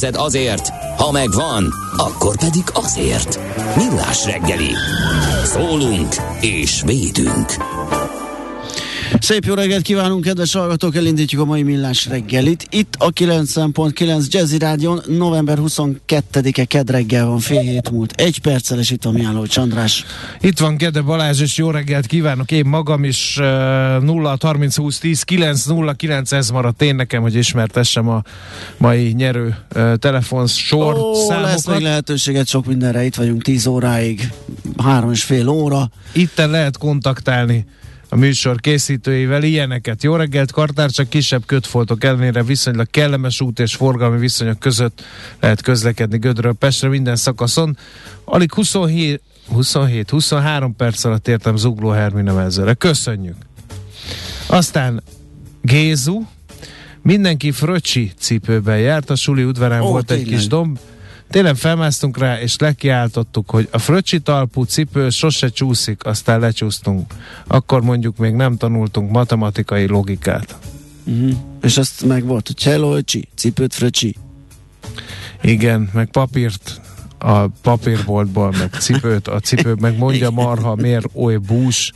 pénzed azért, ha megvan, akkor pedig azért. Millás reggeli. Szólunk és védünk. Szép jó reggelt kívánunk, kedves hallgatók! Elindítjuk a mai millás reggelit. Itt a 90.9 Jazzy Rádion november 22-e ked reggel van, fél hét múlt. Egy perccel, és itt van Mihály Csandrás. Itt van Gede Balázs, és jó reggelt kívánok én magam is. Uh, 0 30 20 10 9 0 9 ez maradt én nekem, hogy ismertessem a mai nyerő uh, telefonsor Ó, számokat. lesz még lehetőséget sok mindenre, itt vagyunk 10 óráig, három és fél óra. Itten lehet kontaktálni a műsor készítőivel ilyeneket. Jó reggelt, kartár, csak kisebb kötfoltok ellenére viszonylag kellemes út és forgalmi viszonyok között lehet közlekedni Gödről Pestre minden szakaszon. Alig 27 27-23 perc alatt értem Zugló Hermina mezőre. Köszönjük! Aztán Gézu, mindenki fröcsi cipőben járt, a suli udvarán Ó, volt egy tényleg. kis domb, Tényleg felmásztunk rá, és lekiáltottuk, hogy a fröcsi talpú cipő sose csúszik, aztán lecsúsztunk. Akkor mondjuk még nem tanultunk matematikai logikát. Uh-huh. És azt meg volt, hogy cselolcsi, cipőt fröcsi. Igen, meg papírt a papírboltból, meg cipőt, a cipő meg mondja marha, miért oly bús,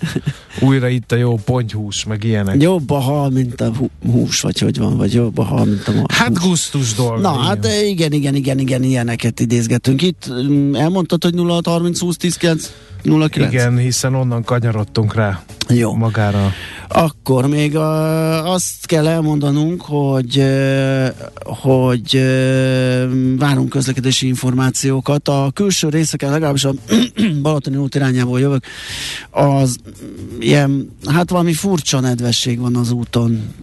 újra itt a jó pontyhús, meg ilyenek. Jobb a hal, mint a hú- hús, vagy hogy van, vagy jobb a hal, mint a ma- Hát gusztus dolog. Na, igen. hát igen, igen, igen, igen, ilyeneket idézgetünk. Itt mm, elmondtad, hogy 0 30 20 10 9 0 9? Igen, hiszen onnan kanyarodtunk rá Jó. magára. Akkor még uh, azt kell elmondanunk, hogy, hogy várunk közlekedési információkat. A külső részeken, legalábbis a Balatoni út irányából jövök, az ilyen, hát valami furcsa nedvesség van az úton.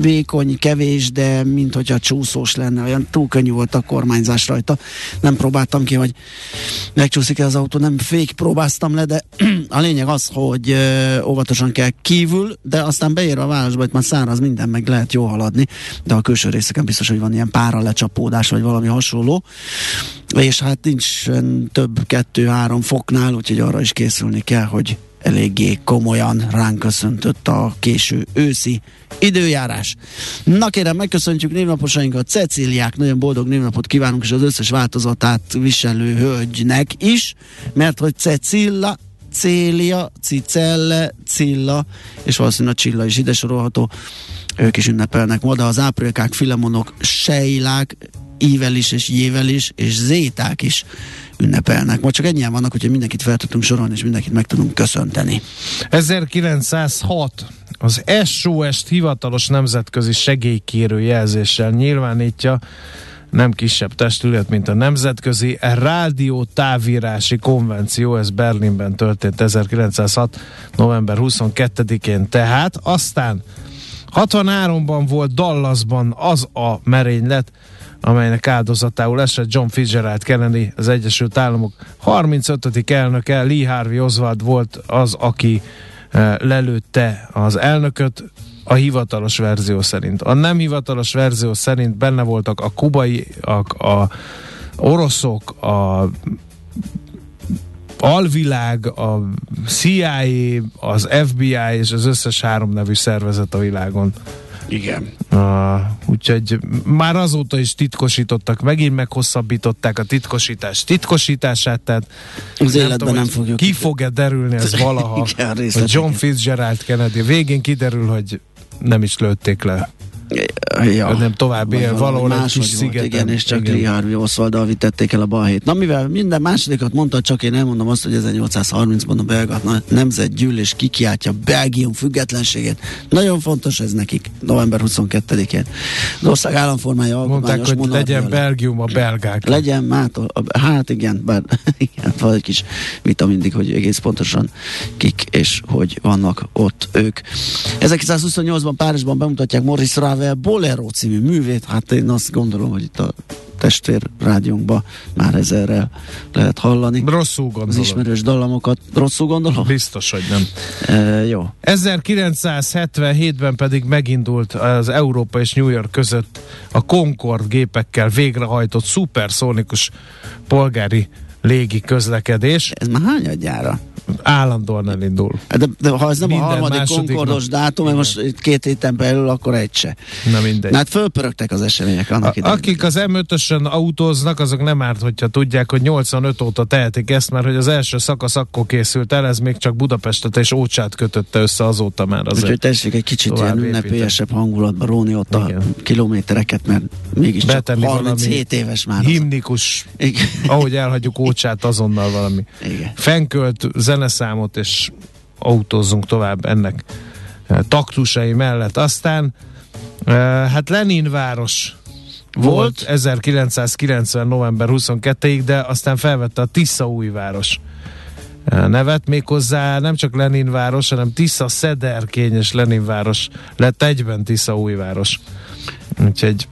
Vékony, kevés, de mint hogyha csúszós lenne, olyan túl könnyű volt a kormányzás rajta. Nem próbáltam ki, hogy megcsúszik-e az autó, nem fék próbáztam le, de a lényeg az, hogy óvatosan kell kívül, de aztán beér a városba, itt már száraz minden, meg lehet jó haladni, de a külső részeken biztos, hogy van ilyen pára lecsapódás, vagy valami hasonló, és hát nincs több kettő-három foknál, úgyhogy arra is készülni kell, hogy eléggé komolyan ránk köszöntött a késő őszi időjárás. Na kérem, megköszöntjük névnaposainkat, Cecíliák, nagyon boldog névnapot kívánunk, és az összes változatát viselő hölgynek is, mert hogy Cecilla, Célia, Cicelle, Cilla, és valószínűleg a Csilla is ide sorolható, ők is ünnepelnek ma, de az áprilikák, filemonok, sejlák, ível is, és jével is, és zéták is ünnepelnek. Ma csak ennyien vannak, hogyha mindenkit fel tudunk sorolni, és mindenkit meg tudunk köszönteni. 1906 az SOS-t hivatalos nemzetközi segélykérő jelzéssel nyilvánítja nem kisebb testület, mint a Nemzetközi Rádió Távírási Konvenció, ez Berlinben történt 1906. november 22-én tehát. Aztán 63-ban volt Dallasban az a merénylet, amelynek áldozatául esett John Fitzgerald Kennedy, az Egyesült Államok 35. elnöke, Lee Harvey Oswald volt az, aki eh, lelőtte az elnököt, a hivatalos verzió szerint. A nem hivatalos verzió szerint benne voltak a kubai, a, oroszok, a alvilág, a CIA, az FBI és az összes három nevű szervezet a világon. Igen. Uh, úgyhogy már azóta is titkosítottak, megint meghosszabbították a titkosítás titkosítását, tehát Az életben tudom, nem hogy fogjuk. Ki fog-e derülni ez valaha, Igen, hogy. John Fitzgerald Kennedy. Végén kiderül, hogy nem is lőtték le. Ja, nem tovább él, valahol egy kis szigeten. Igen, és csak Igen. Lee Harvey Oswald-dal vitették el a balhét. Na mivel minden másodikat mondta, csak én elmondom azt, hogy 1830-ban a belga nemzetgyűlés kikiáltja Belgium függetlenségét. Nagyon fontos ez nekik, november 22-én. Az ország államformája Mondták, hogy legyen. Belgium a belgák. Legyen mától, hát igen, bár igen, van egy kis vita mindig, hogy egész pontosan kik és hogy vannak ott ők. 1928-ban Párizsban bemutatják Maurice Ravel Bolero című művét, hát én azt gondolom, hogy itt a testvér rádiónkban már ezerrel lehet hallani. Rosszul Az gondolom. ismerős dallamokat. Rosszul gondolom? Biztos, hogy nem. E, jó. 1977-ben pedig megindult az Európa és New York között a Concorde gépekkel végrehajtott szuperszónikus polgári légi közlekedés. Ez már hányadjára? Állandóan elindul. De, de ha ez nem Minden a harmadik konkordos dátum, mert most két héten belül, akkor egy se. Na mindegy. Na hát fölpörögtek az események annak A, idején. akik az M5-ösen autóznak, azok nem árt, hogyha tudják, hogy 85 óta tehetik ezt, mert hogy az első szakasz akkor készült el, ez még csak Budapestet és Ócsát kötötte össze azóta már Úgyhogy azért. tessék egy kicsit ilyen ünnepélyesebb hangulatba róni ott a Igen. kilométereket, mert mégiscsak Betenni 37 éves már. az. Himnikus, ahogy elhagyjuk Ócsát, azonnal valami Igen. fenkölt zeneszámot, és autózzunk tovább ennek eh, taktusai mellett. Aztán eh, hát Lenin város volt, Volt. 1990. november 22-ig, de aztán felvette a Tisza újváros eh, nevet, méghozzá nem csak Lenin város, hanem Tisza Szederkény és Lenin város lett egyben Tisza újváros. Úgyhogy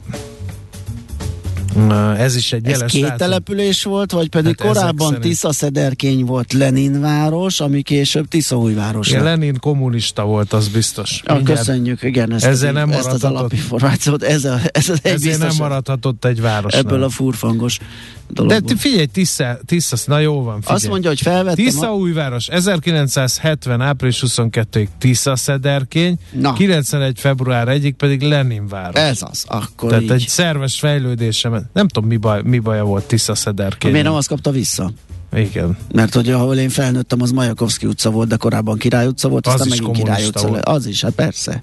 ez is egy Ez jeles két dátum. település volt, vagy pedig Hát korábban szerint. Tisza Szederkény volt Leninváros, ami később Tiszaújváros lett. Lenin kommunista volt, az biztos. Ja, Mindjárt. köszönjük, igen, ezt, Ezzel nem ezt az alapinformációt, ez, a, ez az egy Ezért nem biztos, maradhatott egy város. ebből a furfangos dologból. ti- figyelj, Tisza, Tisza, na jó van, figyelj. Azt mondja, hogy felvettem Tisza a... újváros, 1970. április 22-ig Tisza Szederkény, Na. 91. február 1 pedig Lenin város. Ez az, akkor Tehát így. egy szerves fejlődése, ment. nem tudom mi, baj, mi baja volt Tisza Szederkény. Miért nem azt kapta vissza? Igen. Mert hogy ahol én felnőttem, az Majakovszki utca volt, de korábban Király utca volt, Az aztán megint Király utca. volt. Az is, hát persze.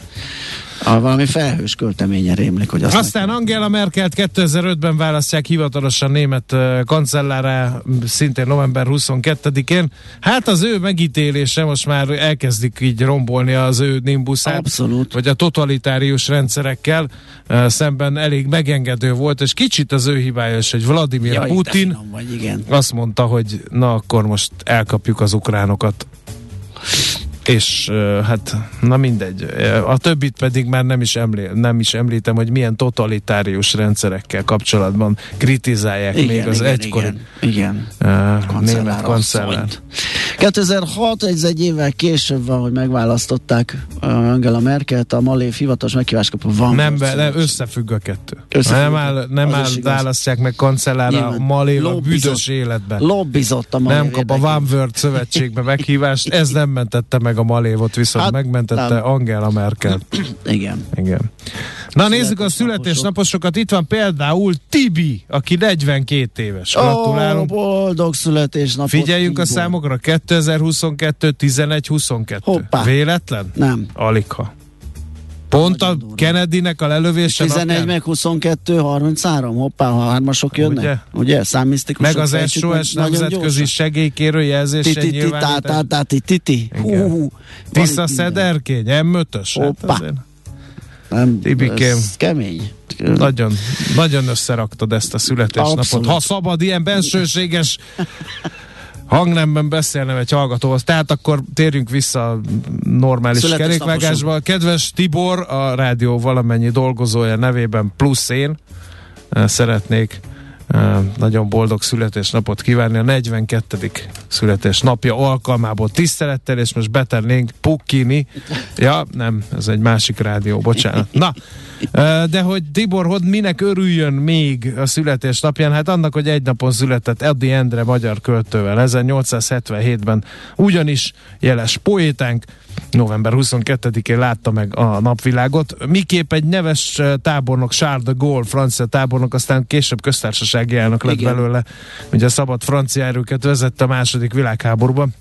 A valami felhős költeménye rémlik, hogy azt Aztán Angela Merkelt 2005-ben választják hivatalosan német kancellárá, szintén november 22-én. Hát az ő megítélése most már elkezdik így rombolni az ő nimbuszát. Abszolút. Vagy a totalitárius rendszerekkel szemben elég megengedő volt, és kicsit az ő hibája is, hogy Vladimir Jaj, Putin vagy, igen. azt mondta, hogy na akkor most elkapjuk az ukránokat. És hát, na mindegy. A többit pedig már nem is, emlé- nem is említem, hogy milyen totalitárius rendszerekkel kapcsolatban kritizálják Igen, még az igen, egykori igen, igen. uh, német kancellár. asszonyt. 2006, ez egy évvel később van, hogy megválasztották Angela Merkelt, a Malév hivatalos meghívást kapva van. Nem, be, nem, összefügg a kettő. Összefügg. Nem, áll, nem áll, választják meg kancellárra Nyilván. Malév a büdös életben. Lobbizott a Malév nem kap a. One World szövetségbe meghívást, ez nem mentette meg a Malévot, viszont Hát, megmentette nem. Angela Merkel. Igen. Igen. Na nézzük a Születésnaposok. születésnaposokat. Itt van például Tibi, aki 42 éves. Ó, Gratulálunk. boldog születésnapot. Figyeljünk a Tibor. számokra. 2022, 11, 22. Hoppá. Véletlen? Nem. Aligha. Pont a. Kennedynek a lelövése 11 napján? meg 22, 33, hoppá, ha hármasok jönnek. Ugye? Ugye? Számmisztikusok. Meg az SOS nemzetközi segélykérő jelzése tá, titi. Tisza. Szederkény, M5-ös. Hoppá. Hát azért Nem, Tibikém. ez kemény. nagyon, nagyon összeraktad ezt a születésnapot. Ha szabad ilyen bensőséges hangnemben beszélnem egy hallgatóhoz. Tehát akkor térjünk vissza a normális Születésnaposok. kerékvágásba. Kedves Tibor, a rádió valamennyi dolgozója nevében plusz én eh, szeretnék nagyon boldog születésnapot kívánni a 42. születésnapja alkalmából tisztelettel, és most betennénk Pukkini. Ja, nem, ez egy másik rádió, bocsánat. Na, de hogy Tibor, hogy minek örüljön még a születésnapján? Hát annak, hogy egy napon született Eddi Endre magyar költővel, 1877-ben ugyanis jeles poétánk, november 22-én látta meg a napvilágot. Miképp egy neves tábornok, Charles de Gaulle, francia tábornok, aztán később köztársasági elnök lett Igen. belőle. Ugye a szabad francia erőket vezette a második világháborúban.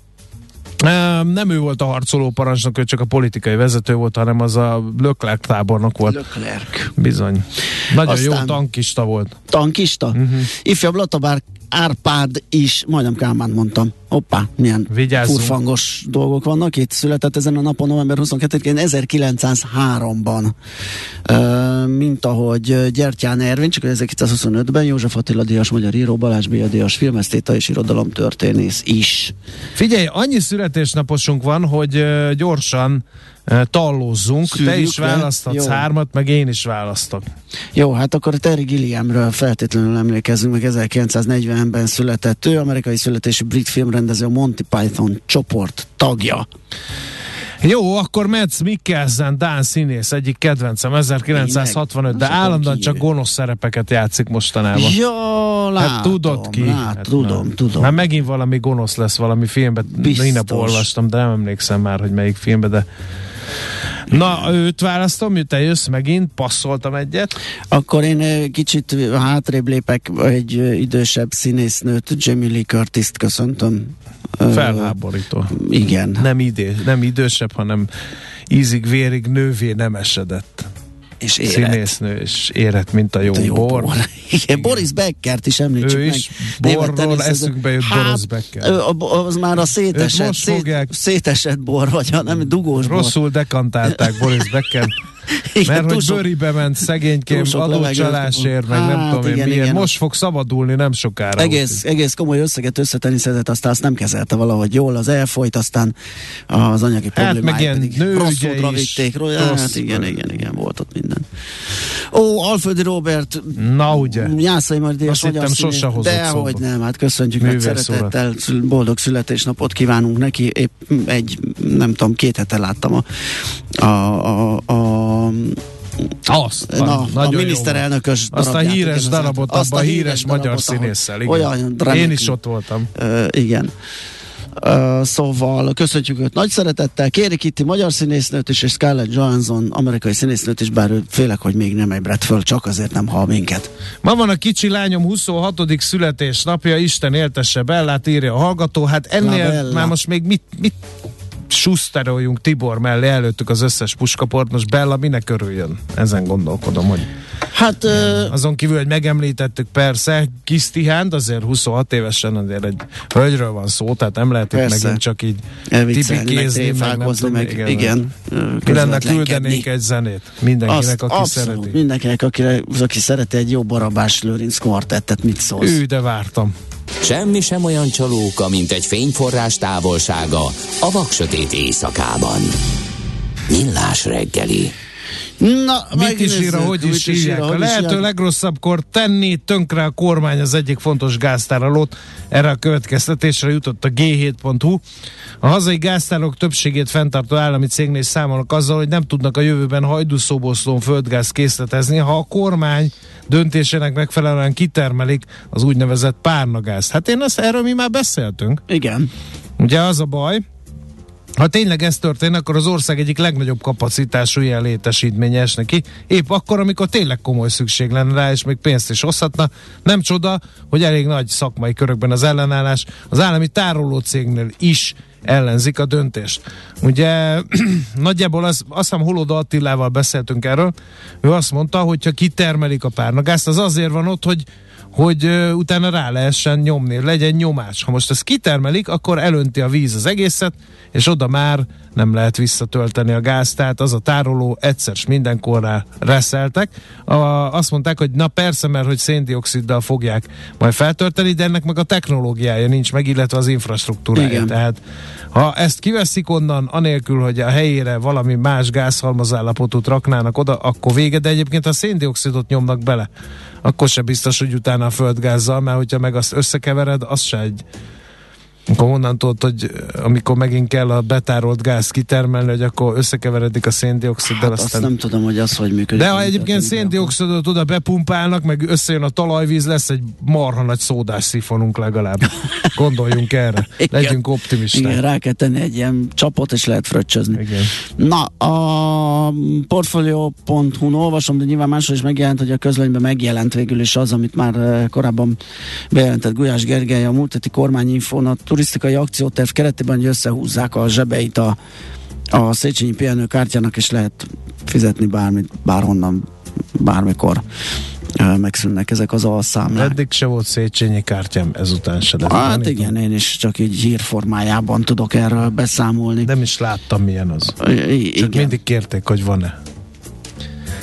Nem ő volt a harcoló parancsnok, ő csak a politikai vezető volt, hanem az a Leclerc tábornok volt. Leclerc. Bizony. Nagyon Aztán- jó tankista volt. Tankista? Uh-huh. Ifjabb Latabár Árpád is, majdnem Kálmánt mondtam. Hoppá, milyen Vigyázzunk. furfangos dolgok vannak. Itt született ezen a napon, november 22-én 1903-ban. Ö, mint ahogy Gyertyán Ervin, csak 1925-ben József Attila Díjas, magyar író, Balázs Béla Díjas, filmesztéta és irodalomtörténész is. Figyelj, annyi születésnaposunk van, hogy gyorsan ö, tallózzunk. Te is le? választhatsz Jó. hármat, meg én is választok. Jó, hát akkor a Terry Gilliamről feltétlenül emlékezzünk meg, 1940-ben született ő, amerikai születésű brit filmrendező, a Monty Python csoport tagja. Jó, akkor Mads Mikkelsen, Dán színész, egyik kedvencem, 1965, de állandóan csak gonosz szerepeket játszik mostanában. Ja, látom, Hát tudod ki. Lát, hát tudom, na. tudom. Hát megint valami gonosz lesz valami filmben. Biztos. Minap olvastam, de nem emlékszem már, hogy melyik filmben, de Na, őt választom, te jössz megint, passzoltam egyet. Akkor én kicsit hátrébb lépek, egy idősebb színésznőt, Jamie Lee Curtis-t köszöntöm. Felháborító. Igen. Nem, idé, nem idősebb, hanem ízig-vérig nővé nem esedett. És élet. Színésznő, és érett, mint a jó, A jó bor. bor. Igen, Boris Beckert is említsük Ő meg. is borról eszünkbe jut hát, Boris Becker. ő, Az már a szétesett, szét, fogják- szétesett bor, vagy ha nem dugós bor. Rosszul dekantálták Boris Becker, Igen, mert hogy sok- bőribe ment szegénykém adócsalásért, meg nem Hát, tudom én igen, miért. igen. Most fog szabadulni nem sokára. Egész, egész komoly összeget összeteniszedett, aztán azt nem kezelte valahogy jól, az elfolyt, aztán az anyagi Hát, meg problémáit ilyen pedig nőügye rossz útra vitték. Rossz, hát igen, igen, igen, volt ott minden. Ó, Alföldi Robert, Na ugye. Jászai Mardias Azt hittem, sose hozott Dehogy nem, hát köszöntjük meg szeretettel, boldog születésnapot kívánunk neki. Épp egy, nem tudom, két hete láttam a, a, a, a Azt, Na, Na, a miniszterelnökös. Azt a híres darabot, azt a híres magyar színésszel, igen. olyan Én remekül. is ott voltam. Ö, igen. Ö, szóval köszöntjük őt nagy szeretettel. Kéri Kitty magyar színésznőt is, és Scarlett Johansson amerikai színésznőt is, bár ő félek, hogy még nem ébredt föl, csak azért nem hall minket. Ma van a kicsi lányom 26. születésnapja, Isten éltesse Bellát, írja a hallgató. Hát ennél Bella. már most még mit, mit suszteroljunk Tibor mellé, előttük az összes puskaport, most Bella minek örüljön? Ezen gondolkodom, hogy Hát ö, azon kívül, hogy megemlítettük persze kis Tihánt, azért 26 évesen azért egy hölgyről van szó, tehát nem lehet itt megint csak így elviccelni, meg tipikézni, meg nem meg, igen. igen, Mi lenne, küldenénk egy zenét mindenkinek, Azt aki abszolút, szereti. mindenkinek, akire, aki szereti egy jó barabás Lőrinc kvartettet, mit szólsz? Ő, de vártam. Semmi sem olyan csalóka, mint egy fényforrás távolsága a vaksötét éjszakában. Millás reggeli. Na, Mit is ír, hogy is írják. A lehető legrosszabbkor tenni tönkre a kormány az egyik fontos gáztárolót. Erre a következtetésre jutott a G7.hu. A hazai gáztárolók többségét fenntartó állami cégnél számolnak azzal, hogy nem tudnak a jövőben hajdúszóboszlón földgáz készletezni, ha a kormány döntésének megfelelően kitermelik az úgynevezett párnagázt. Hát én ezt, erről mi már beszéltünk. Igen. Ugye az a baj, ha tényleg ez történne, akkor az ország egyik legnagyobb kapacitású ilyen létesítménye esne ki, épp akkor, amikor tényleg komoly szükség lenne rá, és még pénzt is hozhatna. Nem csoda, hogy elég nagy szakmai körökben az ellenállás az állami tároló cégnél is ellenzik a döntést. Ugye nagyjából az, azt hiszem Holoda Attilával beszéltünk erről, ő azt mondta, hogy ha kitermelik a párnagázt, az azért van ott, hogy hogy utána rá lehessen nyomni, legyen nyomás. Ha most ezt kitermelik, akkor elönti a víz az egészet, és oda már nem lehet visszatölteni a gázt, tehát az a tároló egyszer s mindenkorra reszeltek. A, azt mondták, hogy na persze, mert hogy széndioksziddal fogják majd feltölteni, de ennek meg a technológiája nincs meg, illetve az infrastruktúrája. Igen. Tehát ha ezt kiveszik onnan, anélkül, hogy a helyére valami más gázhalmazállapotot raknának oda, akkor vége, de egyébként ha széndiokszidot nyomnak bele, akkor se biztos, hogy utána a földgázzal, mert hogyha meg azt összekevered, az se egy akkor honnan tudod, hogy amikor megint kell a betárolt gáz kitermelni, hogy akkor összekeveredik a széndioksziddal, Hát azt aztán nem tudom, hogy az hogy működik. de ha egyébként széndiokszidot oda bepumpálnak, meg összejön a talajvíz, lesz egy marha nagy szódás szifonunk legalább. Gondoljunk erre. Legyünk optimisták. Igen, rá kell tenni egy ilyen csapot, és lehet fröccsözni. Igen. Na, a portfolio.hu-n olvasom, de nyilván máshol is megjelent, hogy a közlönyben megjelent végül is az, amit már eh, korábban bejelentett Gulyás Gergely, a múlt heti kormányinfón a turisztikai akcióterv keretében, hogy összehúzzák a zsebeit a, a Széchenyi pihenőkártyának, és lehet fizetni bármit, bárhonnan, bármikor megszűnnek ezek az alszámlák. Eddig se volt Széchenyi kártyám, ezután se lesz. Hát igen, én is csak így hírformájában tudok erről beszámolni. Nem is láttam, milyen az. I- igen. Csak mindig kérték, hogy van-e.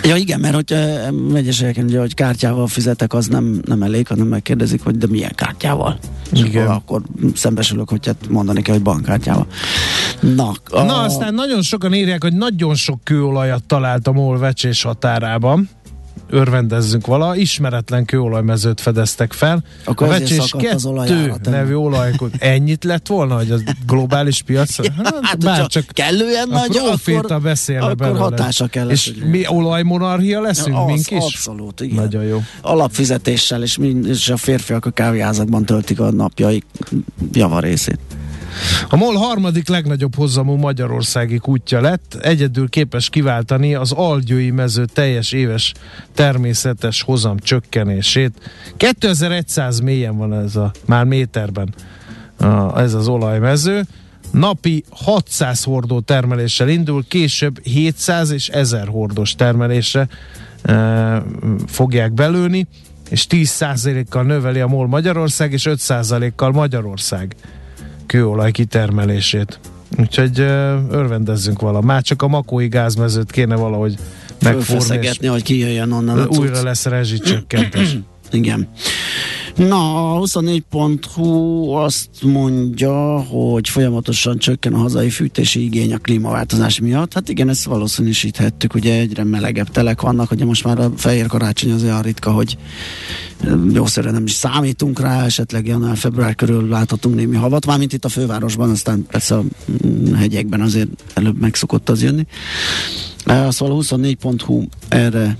Ja igen, mert hogyha vegyes ugye, hogy kártyával fizetek, az nem, nem elég, hanem megkérdezik, hogy de milyen kártyával. Igen. akkor szembesülök, hogy hát mondani kell, hogy bankkártyával. Na, a... Na, aztán nagyon sokan írják, hogy nagyon sok kőolajat talált a MOL vecsés határában örvendezzünk vala, ismeretlen kőolajmezőt fedeztek fel. Akkor a vecsés kettő nevű olajkot. Ennyit lett volna, hogy a globális piacra? Hát, hát bár csak kellően a nagy, akkor, beszélne akkor belőle. hatása kell. És mi olajmonarchia leszünk, az, mink is? Abszolút, igen. Nagyon jó. Alapfizetéssel, és, mind, és a férfiak a kávéházakban töltik a napjaik javarészét. A MOL harmadik legnagyobb hozamú magyarországi kutya lett, egyedül képes kiváltani az algyői mező teljes éves természetes hozam csökkenését. 2100 mélyen van ez a, már méterben a, ez az olajmező. Napi 600 hordó termeléssel indul, később 700 és 1000 hordos termelésre e, fogják belőni, és 10%-kal növeli a MOL Magyarország, és 5%-kal Magyarország kőolaj kitermelését. Úgyhogy örvendezzünk vala. Már csak a makói gázmezőt kéne valahogy megforni. hogy kijöjjön onnan Újra lesz rezsicsökkentés. Igen. Na, a 24.hu azt mondja, hogy folyamatosan csökken a hazai fűtési igény a klímaváltozás miatt. Hát igen, ezt valószínűsíthettük, ugye egyre melegebb telek vannak, ugye most már a fehér karácsony az olyan ritka, hogy jószerűen nem is számítunk rá, esetleg január-február körül láthatunk némi havat, mármint itt a fővárosban, aztán persze a mm, hegyekben azért előbb megszokott az jönni. Szóval a 24.hu erre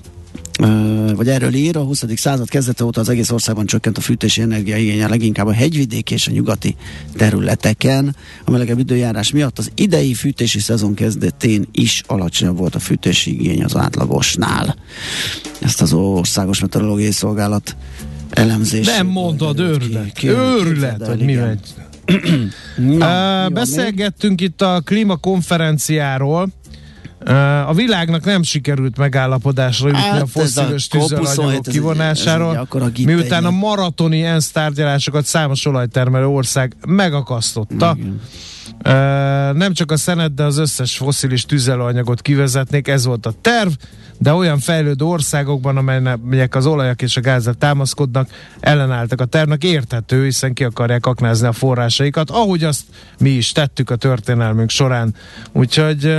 vagy erről ír, a 20. század kezdete óta az egész országban csökkent a fűtési energiaigénye, leginkább a hegyvidék és a nyugati területeken. A melegebb időjárás miatt az idei fűtési szezon kezdetén is alacsonyabb volt a fűtési igény az átlagosnál. Ezt az országos meteorológiai szolgálat elemzés. Nem mondod, őrület. Őrület, hogy mi megy. Na, uh, beszélgettünk itt a klímakonferenciáról, a világnak nem sikerült megállapodásra jutni hát, a foszilis tüzelőanyagok kivonásáról, miután a maratoni ENSZ tárgyalásokat számos olajtermelő ország megakasztotta. Igen. Nem csak a szenet, de az összes foszilis tüzelőanyagot kivezetnék, ez volt a terv, de olyan fejlődő országokban, amelyek az olajak és a gázra támaszkodnak, ellenálltak a tervnek, érthető, hiszen ki akarják aknázni a forrásaikat, ahogy azt mi is tettük a történelmünk során. Úgyhogy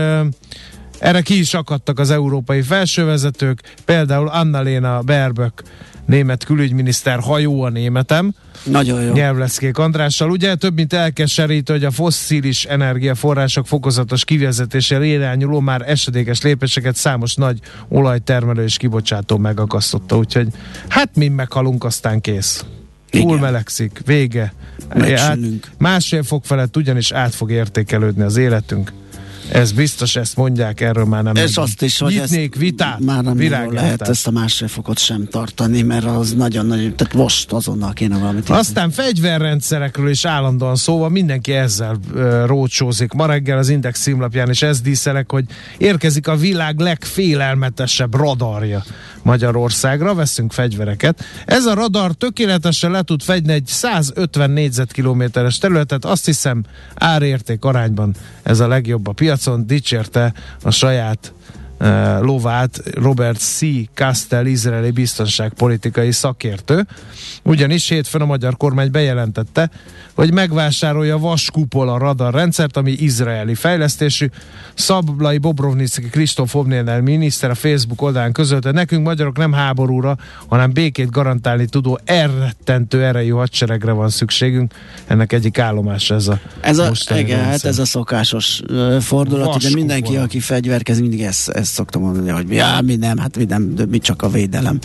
erre ki is akadtak az európai felsővezetők, például Annalena Baerbock német külügyminiszter, ha jó a németem, nagyon jó. Nyelvleszkék Andrással. Ugye több mint elkeserít, hogy a fosszilis energiaforrások fokozatos kivezetésére irányuló már esedékes lépéseket számos nagy olajtermelő és kibocsátó megakasztotta. Úgyhogy hát mi meghalunk, aztán kész. Túl melegszik, vége. Hát, másfél fok felett ugyanis át fog értékelődni az életünk. Ez biztos, ezt mondják, erről már nem És azt is, hogy Nyitnék vitát, már nem lehet ezt a másfél fokot sem tartani, mert az nagyon-nagyon, tehát most azonnal kéne valamit. Aztán fegyverrendszerekről is állandóan szóval mindenki ezzel uh, rócsózik. Ma reggel az Index címlapján is ez díszelek, hogy érkezik a világ legfélelmetesebb radarja Magyarországra, veszünk fegyvereket. Ez a radar tökéletesen le tud fegyni egy 150 négyzetkilométeres területet, azt hiszem árérték arányban ez a legjobb a piacon, dicsérte a saját lovát Robert C. Castell, izraeli biztonságpolitikai szakértő. Ugyanis hétfőn a magyar kormány bejelentette, hogy megvásárolja a Vaskupola radar rendszert, ami izraeli fejlesztésű. Szablai Bobrovnicki Kristóf Obnénel miniszter a Facebook oldalán közölte, nekünk magyarok nem háborúra, hanem békét garantálni tudó elrettentő erejű hadseregre van szükségünk. Ennek egyik állomása ez a Ez a, igen, hát ez a szokásos fordulat, ugye mindenki, aki fegyverkez, mindig ezt, ezt szoktam mondani, hogy ja, mi nem, hát mi nem, mi csak a védelem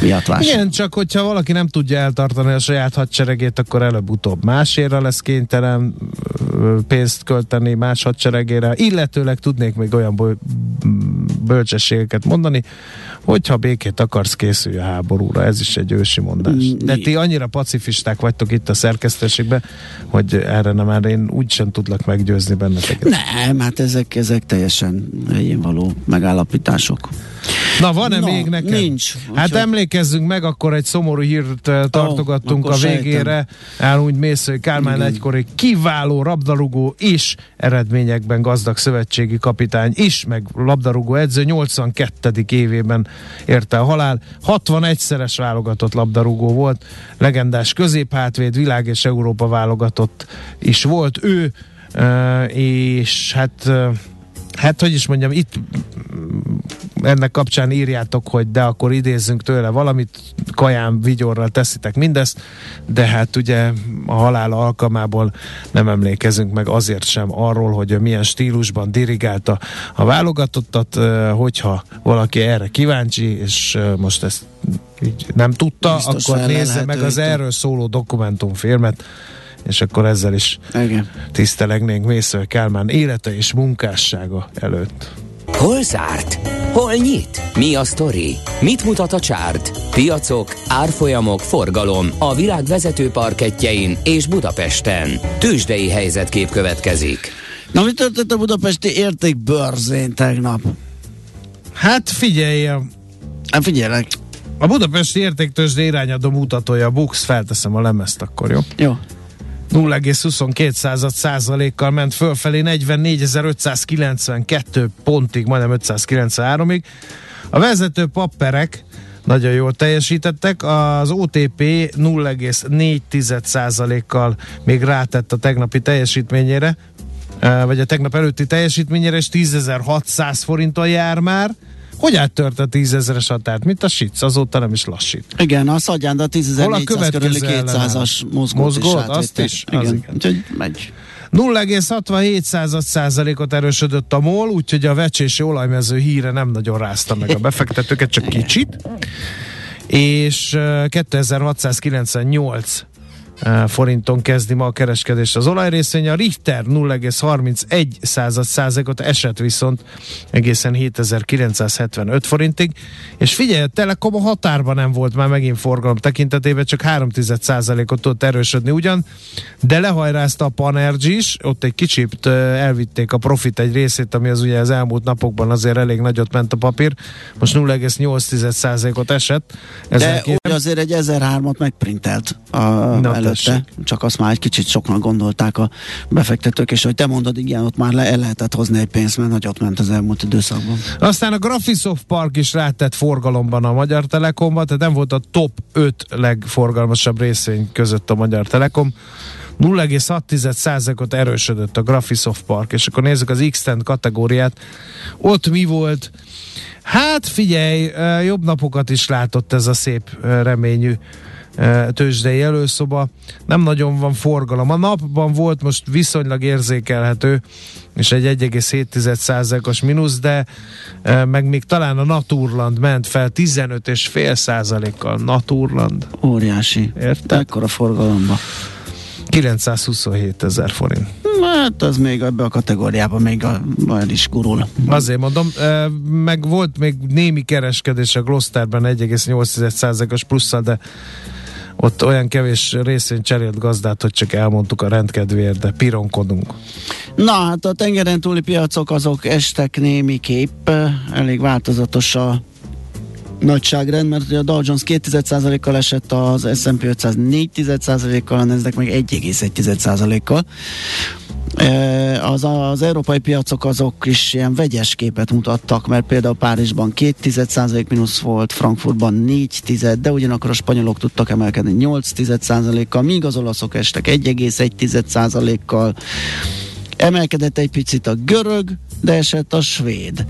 miatt vásárol. Igen, csak hogyha valaki nem tudja eltartani a saját hadseregét, akkor előbb-utóbb más hadseregére lesz kénytelen pénzt költeni más hadseregére, illetőleg tudnék még olyan bölcsességeket mondani, hogyha békét akarsz, készülj a háborúra. Ez is egy ősi mondás. Mm, De ti annyira pacifisták vagytok itt a szerkesztőségben, hogy erre nem már én úgysem tudlak meggyőzni benneteket. Nem, hát ezek, ezek teljesen helyén való megállapítások. Na, van-e Na, még neked? nincs. Hát Úgyhogy- emlékezzünk meg, akkor egy szomorú hírt eh, tartogattunk akkor a végére. El úgy mész, hogy Kálmán Igen. egykori kiváló labdarúgó is, eredményekben gazdag szövetségi kapitány is, meg labdarúgó edző 82. évében érte a halál. 61-szeres válogatott labdarúgó volt, legendás középhátvéd, világ és Európa válogatott is volt ő, eh, és hát eh, hát hogy is mondjam, itt ennek kapcsán írjátok, hogy de akkor idézzünk tőle valamit, kaján, vigyorral teszitek mindezt, de hát ugye a halál alkalmából nem emlékezünk meg azért sem arról, hogy milyen stílusban dirigálta a válogatottat, hogyha valaki erre kíváncsi, és most ezt így nem tudta, Biztos akkor nézze meg az erről szóló dokumentumfilmet, és akkor ezzel is Igen. tisztelegnénk Mésző Kálmán élete és munkássága előtt. Hol zárt? Hol nyit? Mi a sztori? Mit mutat a csárt? Piacok, árfolyamok, forgalom a világ vezető parketjein és Budapesten. Tősdei helyzetkép következik. Na, mi történt a budapesti értékbörzén tegnap? Hát figyelj, Hát figyelek. a Budapesti értéktőzsde irányadó mutatója, a Bux, felteszem a lemezt akkor, jó? Jó. 0,22 század százalékkal ment fölfelé 44.592 pontig, majdnem 593-ig. A vezető papperek nagyon jól teljesítettek, az OTP 0,4 százalékkal még rátett a tegnapi teljesítményére, eh, vagy a tegnap előtti teljesítményére, és 10.600 forinton jár már. Hogy áttört a 10.000-es határt? Mint a sic, azóta nem is lassít. Igen, a Szadján, de a 10.400 körüli következő 200-as mozgót, Mozgót, is azt is, az Igen. igen. Úgyhogy megy. 0,67 százalékot erősödött a MOL, úgyhogy a vecsési olajmező híre nem nagyon rázta meg a befektetőket, csak kicsit. És eh, 2698 eh, forinton kezdi ma a kereskedés az olajrészvény. A Richter 0,31 század százalékot esett viszont egészen 7975 forintig. És figyelj, a Telekom a határban nem volt már megint forgalom tekintetében, csak 3 százalékot tudott erősödni ugyan, de lehajrázta a Panergy is, ott egy kicsit elvitték a profit egy részét, ami az ugye az elmúlt napokban azért elég nagyot ment a papír, most 0,8%-ot esett. De Ezen úgy azért egy 1003-at megprintelt a, Na, előtte, tessék. csak azt már egy kicsit soknak gondolták a befektetők, és hogy te mondod, igen, ott már le el lehetett hozni egy pénzt, mert nagyot ment az elmúlt időszakban. Aztán a Graphisoft Park is rátett forgalomban a Magyar Telekomba, tehát nem volt a top 5 legforgalmasabb részvény között a Magyar Telekom. 0,6%-ot erősödött a Graphisoft Park, és akkor nézzük az x kategóriát. Ott mi volt? Hát figyelj, jobb napokat is látott ez a szép reményű tőzsdei előszoba. Nem nagyon van forgalom. A napban volt most viszonylag érzékelhető, és egy 1,7%-os mínusz, de meg még talán a Naturland ment fel 15,5%-kal. Naturland. Óriási. Érted? Ekkora forgalomba. 927 ezer forint. Hát az még ebbe a kategóriában még a, olyan is gurul. Azért mondom, meg volt még némi kereskedés a Gloucesterben 1,8%-os plusszal, de ott olyan kevés részén cserélt gazdát, hogy csak elmondtuk a rendkedvéért, de pironkodunk. Na, hát a tengeren túli piacok azok estek némiképp, elég változatos a nagyságrend, mert ugye a Dow Jones 2,1%-kal esett, az S&P 500 4,1%-kal, a Nasdaq meg 1,1%-kal. Az, az európai piacok azok is ilyen vegyes képet mutattak, mert például Párizsban 2,1% mínusz volt, Frankfurtban 4, de ugyanakkor a spanyolok tudtak emelkedni 8 kal míg az olaszok estek 1,1%-kal. Emelkedett egy picit a görög, de esett a svéd.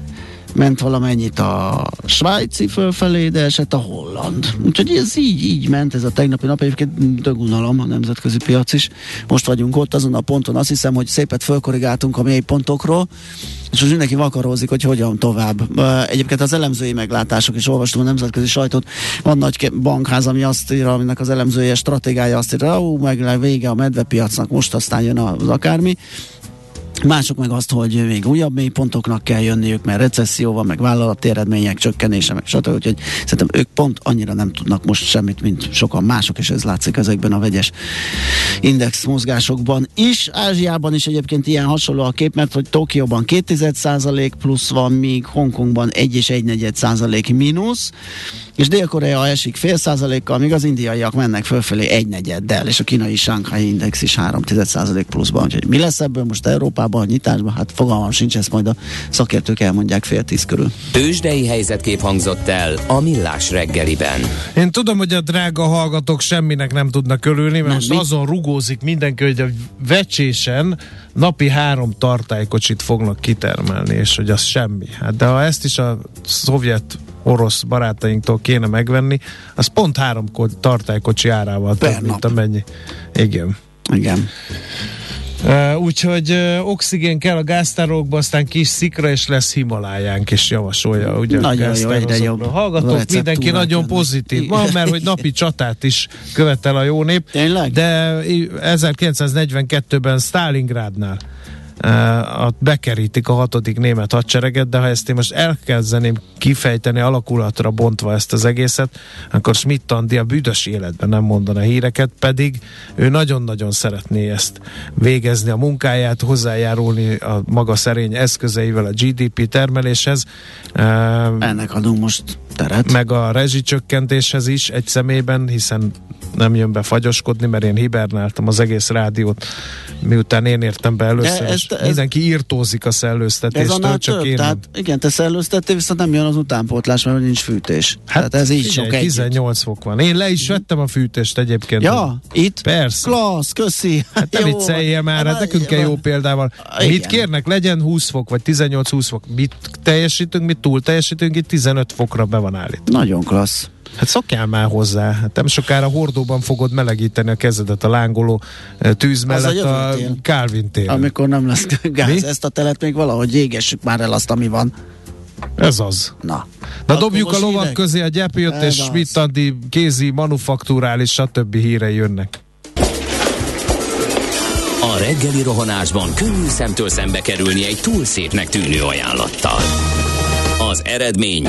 Ment valamennyit a svájci fölfelé, de esett a holland. Úgyhogy ez így, így ment ez a tegnapi nap. Egyébként dögunalom a nemzetközi piac is. Most vagyunk ott azon a ponton. Azt hiszem, hogy szépet fölkorrigáltunk a mély pontokról, és most mindenki vakarózik, hogy hogyan tovább. Egyébként az elemzői meglátások is olvastam a nemzetközi sajtót. Van nagy bankház, ami azt írja, aminek az elemzője stratégája azt írja, ó, meg vége a medvepiacnak, most aztán jön az akármi Mások meg azt, hogy még újabb mélypontoknak kell jönniük, mert recesszió van, meg vállalati eredmények csökkenése, meg stb. Úgyhogy szerintem ők pont annyira nem tudnak most semmit, mint sokan mások, és ez látszik ezekben a vegyes index mozgásokban is. Ázsiában is egyébként ilyen hasonló a kép, mert hogy Tokióban 2% plusz van, míg Hongkongban 1 és 1 százalék mínusz és Dél-Korea esik fél százalékkal, míg az indiaiak mennek fölfelé egy negyeddel, és a kínai Shanghai Index is 3 százalék pluszban. Úgyhogy mi lesz ebből most Európában, a nyitásban? Hát fogalmam sincs, ezt majd a szakértők elmondják fél tíz körül. Tőzsdei helyzetkép hangzott el a Millás reggeliben. Én tudom, hogy a drága hallgatók semminek nem tudnak örülni, mert nem, most mi? azon rugózik mindenki, hogy a vecsésen napi három tartálykocsit fognak kitermelni, és hogy az semmi. Hát de ha ezt is a szovjet orosz barátainktól kéne megvenni, az pont három tartálykocsi árával per több, mint amennyi. Igen. Igen. Uh, úgyhogy uh, oxigén kell a gáztárolókba, aztán kis szikra, és lesz Himalájánk, és javasolja. Ugye, nagyon jó, egyre jobb. Hallgatók, mindenki nagyon pozitív. Ma, mert hogy napi csatát is követel a jó nép. Tényleg? De 1942-ben Stalingrádnál bekerítik a hatodik német hadsereget, de ha ezt én most elkezdeném kifejteni alakulatra bontva ezt az egészet, akkor Schmidt a büdös életben nem mondana híreket, pedig ő nagyon-nagyon szeretné ezt végezni a munkáját, hozzájárulni a maga szerény eszközeivel a GDP termeléshez. Ennek adunk most teret. Meg a rezsicsökkentéshez is egy szemében, hiszen nem jön be fagyoskodni, mert én hibernáltam az egész rádiót, miután én értem be először, ez, ez, mindenki írtózik a szellőztetéstől, ez csak több, én tehát. Igen, te szellőztettél, viszont nem jön az utánpótlás, mert nincs fűtés. Hát tehát ez így figyelj, sok 18 együtt. fok van. Én le is vettem a fűtést egyébként. Ja, itt? Persze. Klassz, köszi. Hát nem vicceljél már, hát nekünk kell jó példával. Igen. Mit kérnek, legyen 20 fok, vagy 18-20 fok. Mit teljesítünk, mit túl teljesítünk, itt 15 fokra be van állítva. Nagyon klassz. Hát szokjál már hozzá. Hát nem sokára hordóban fogod melegíteni a kezedet a lángoló eh, tűz mellett a, a Calvin téren. Amikor nem lesz gáz. Mi? Ezt a telet még valahogy égessük már el azt, ami van. Ez az. Na. Na dobjuk a lovak közé a gyepjött és Schmidt kézi, manufakturális, stb. hírei jönnek. A reggeli rohanásban könnyű szemtől szembe kerülni egy túl szépnek tűnő ajánlattal. Az eredmény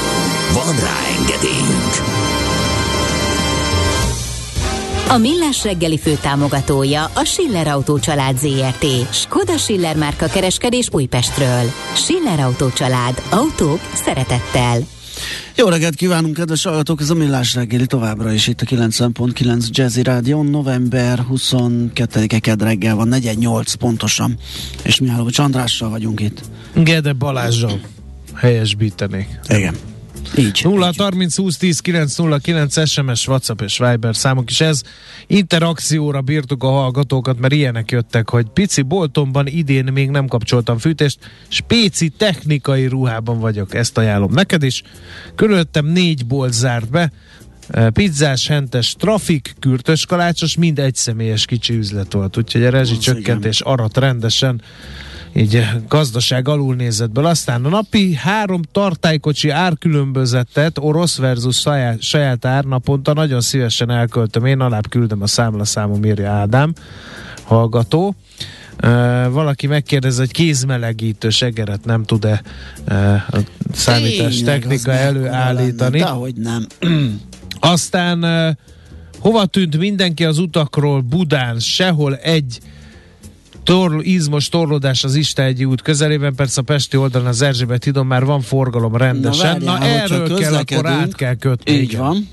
Van rá engedélyünk! A Millás reggeli főtámogatója a Schiller Autó család ZRT. Skoda Schiller márka kereskedés Újpestről. Schiller Autó család. Autók szeretettel. Jó reggelt kívánunk, kedves hallgatók! Ez a Millás reggeli továbbra is itt a 90.9 Jazzy Rádion. November 22-e kedd reggel van, 48 pontosan. És mi álló, Csandrással vagyunk itt. Gede Balázsral helyesbítenék. Igen. Így. 0 30 20 10 9 0 9 SMS, WhatsApp és Viber számok is ez. Interakcióra bírtuk a hallgatókat, mert ilyenek jöttek, hogy pici boltomban idén még nem kapcsoltam fűtést, spéci technikai ruhában vagyok, ezt ajánlom neked is. Körülöttem négy bolt zárt be, e, pizzás, hentes, trafik, kürtös kalácsos, mind egy személyes kicsi üzlet volt, úgyhogy a rezsicsökkentés arat rendesen így gazdaság alulnézetből. Aztán a napi három tartálykocsi árkülönbözetet, orosz versus saját, saját ár naponta nagyon szívesen elköltöm. Én alább küldöm a számlaszámom, írja Ádám, hallgató. Uh, valaki megkérdez, hogy kézmelegítős egeret nem tud-e uh, a számítás Tényleg, technika előállítani. Dehogy nem. Aztán uh, hova tűnt mindenki az utakról Budán? Sehol egy torl, izmos torlódás az Istágyi út közelében, persze a Pesti oldalon az Erzsébet hídon már van forgalom rendesen. Na, várjál, Na erről kell, akkor át kell kötni. Így igen. van.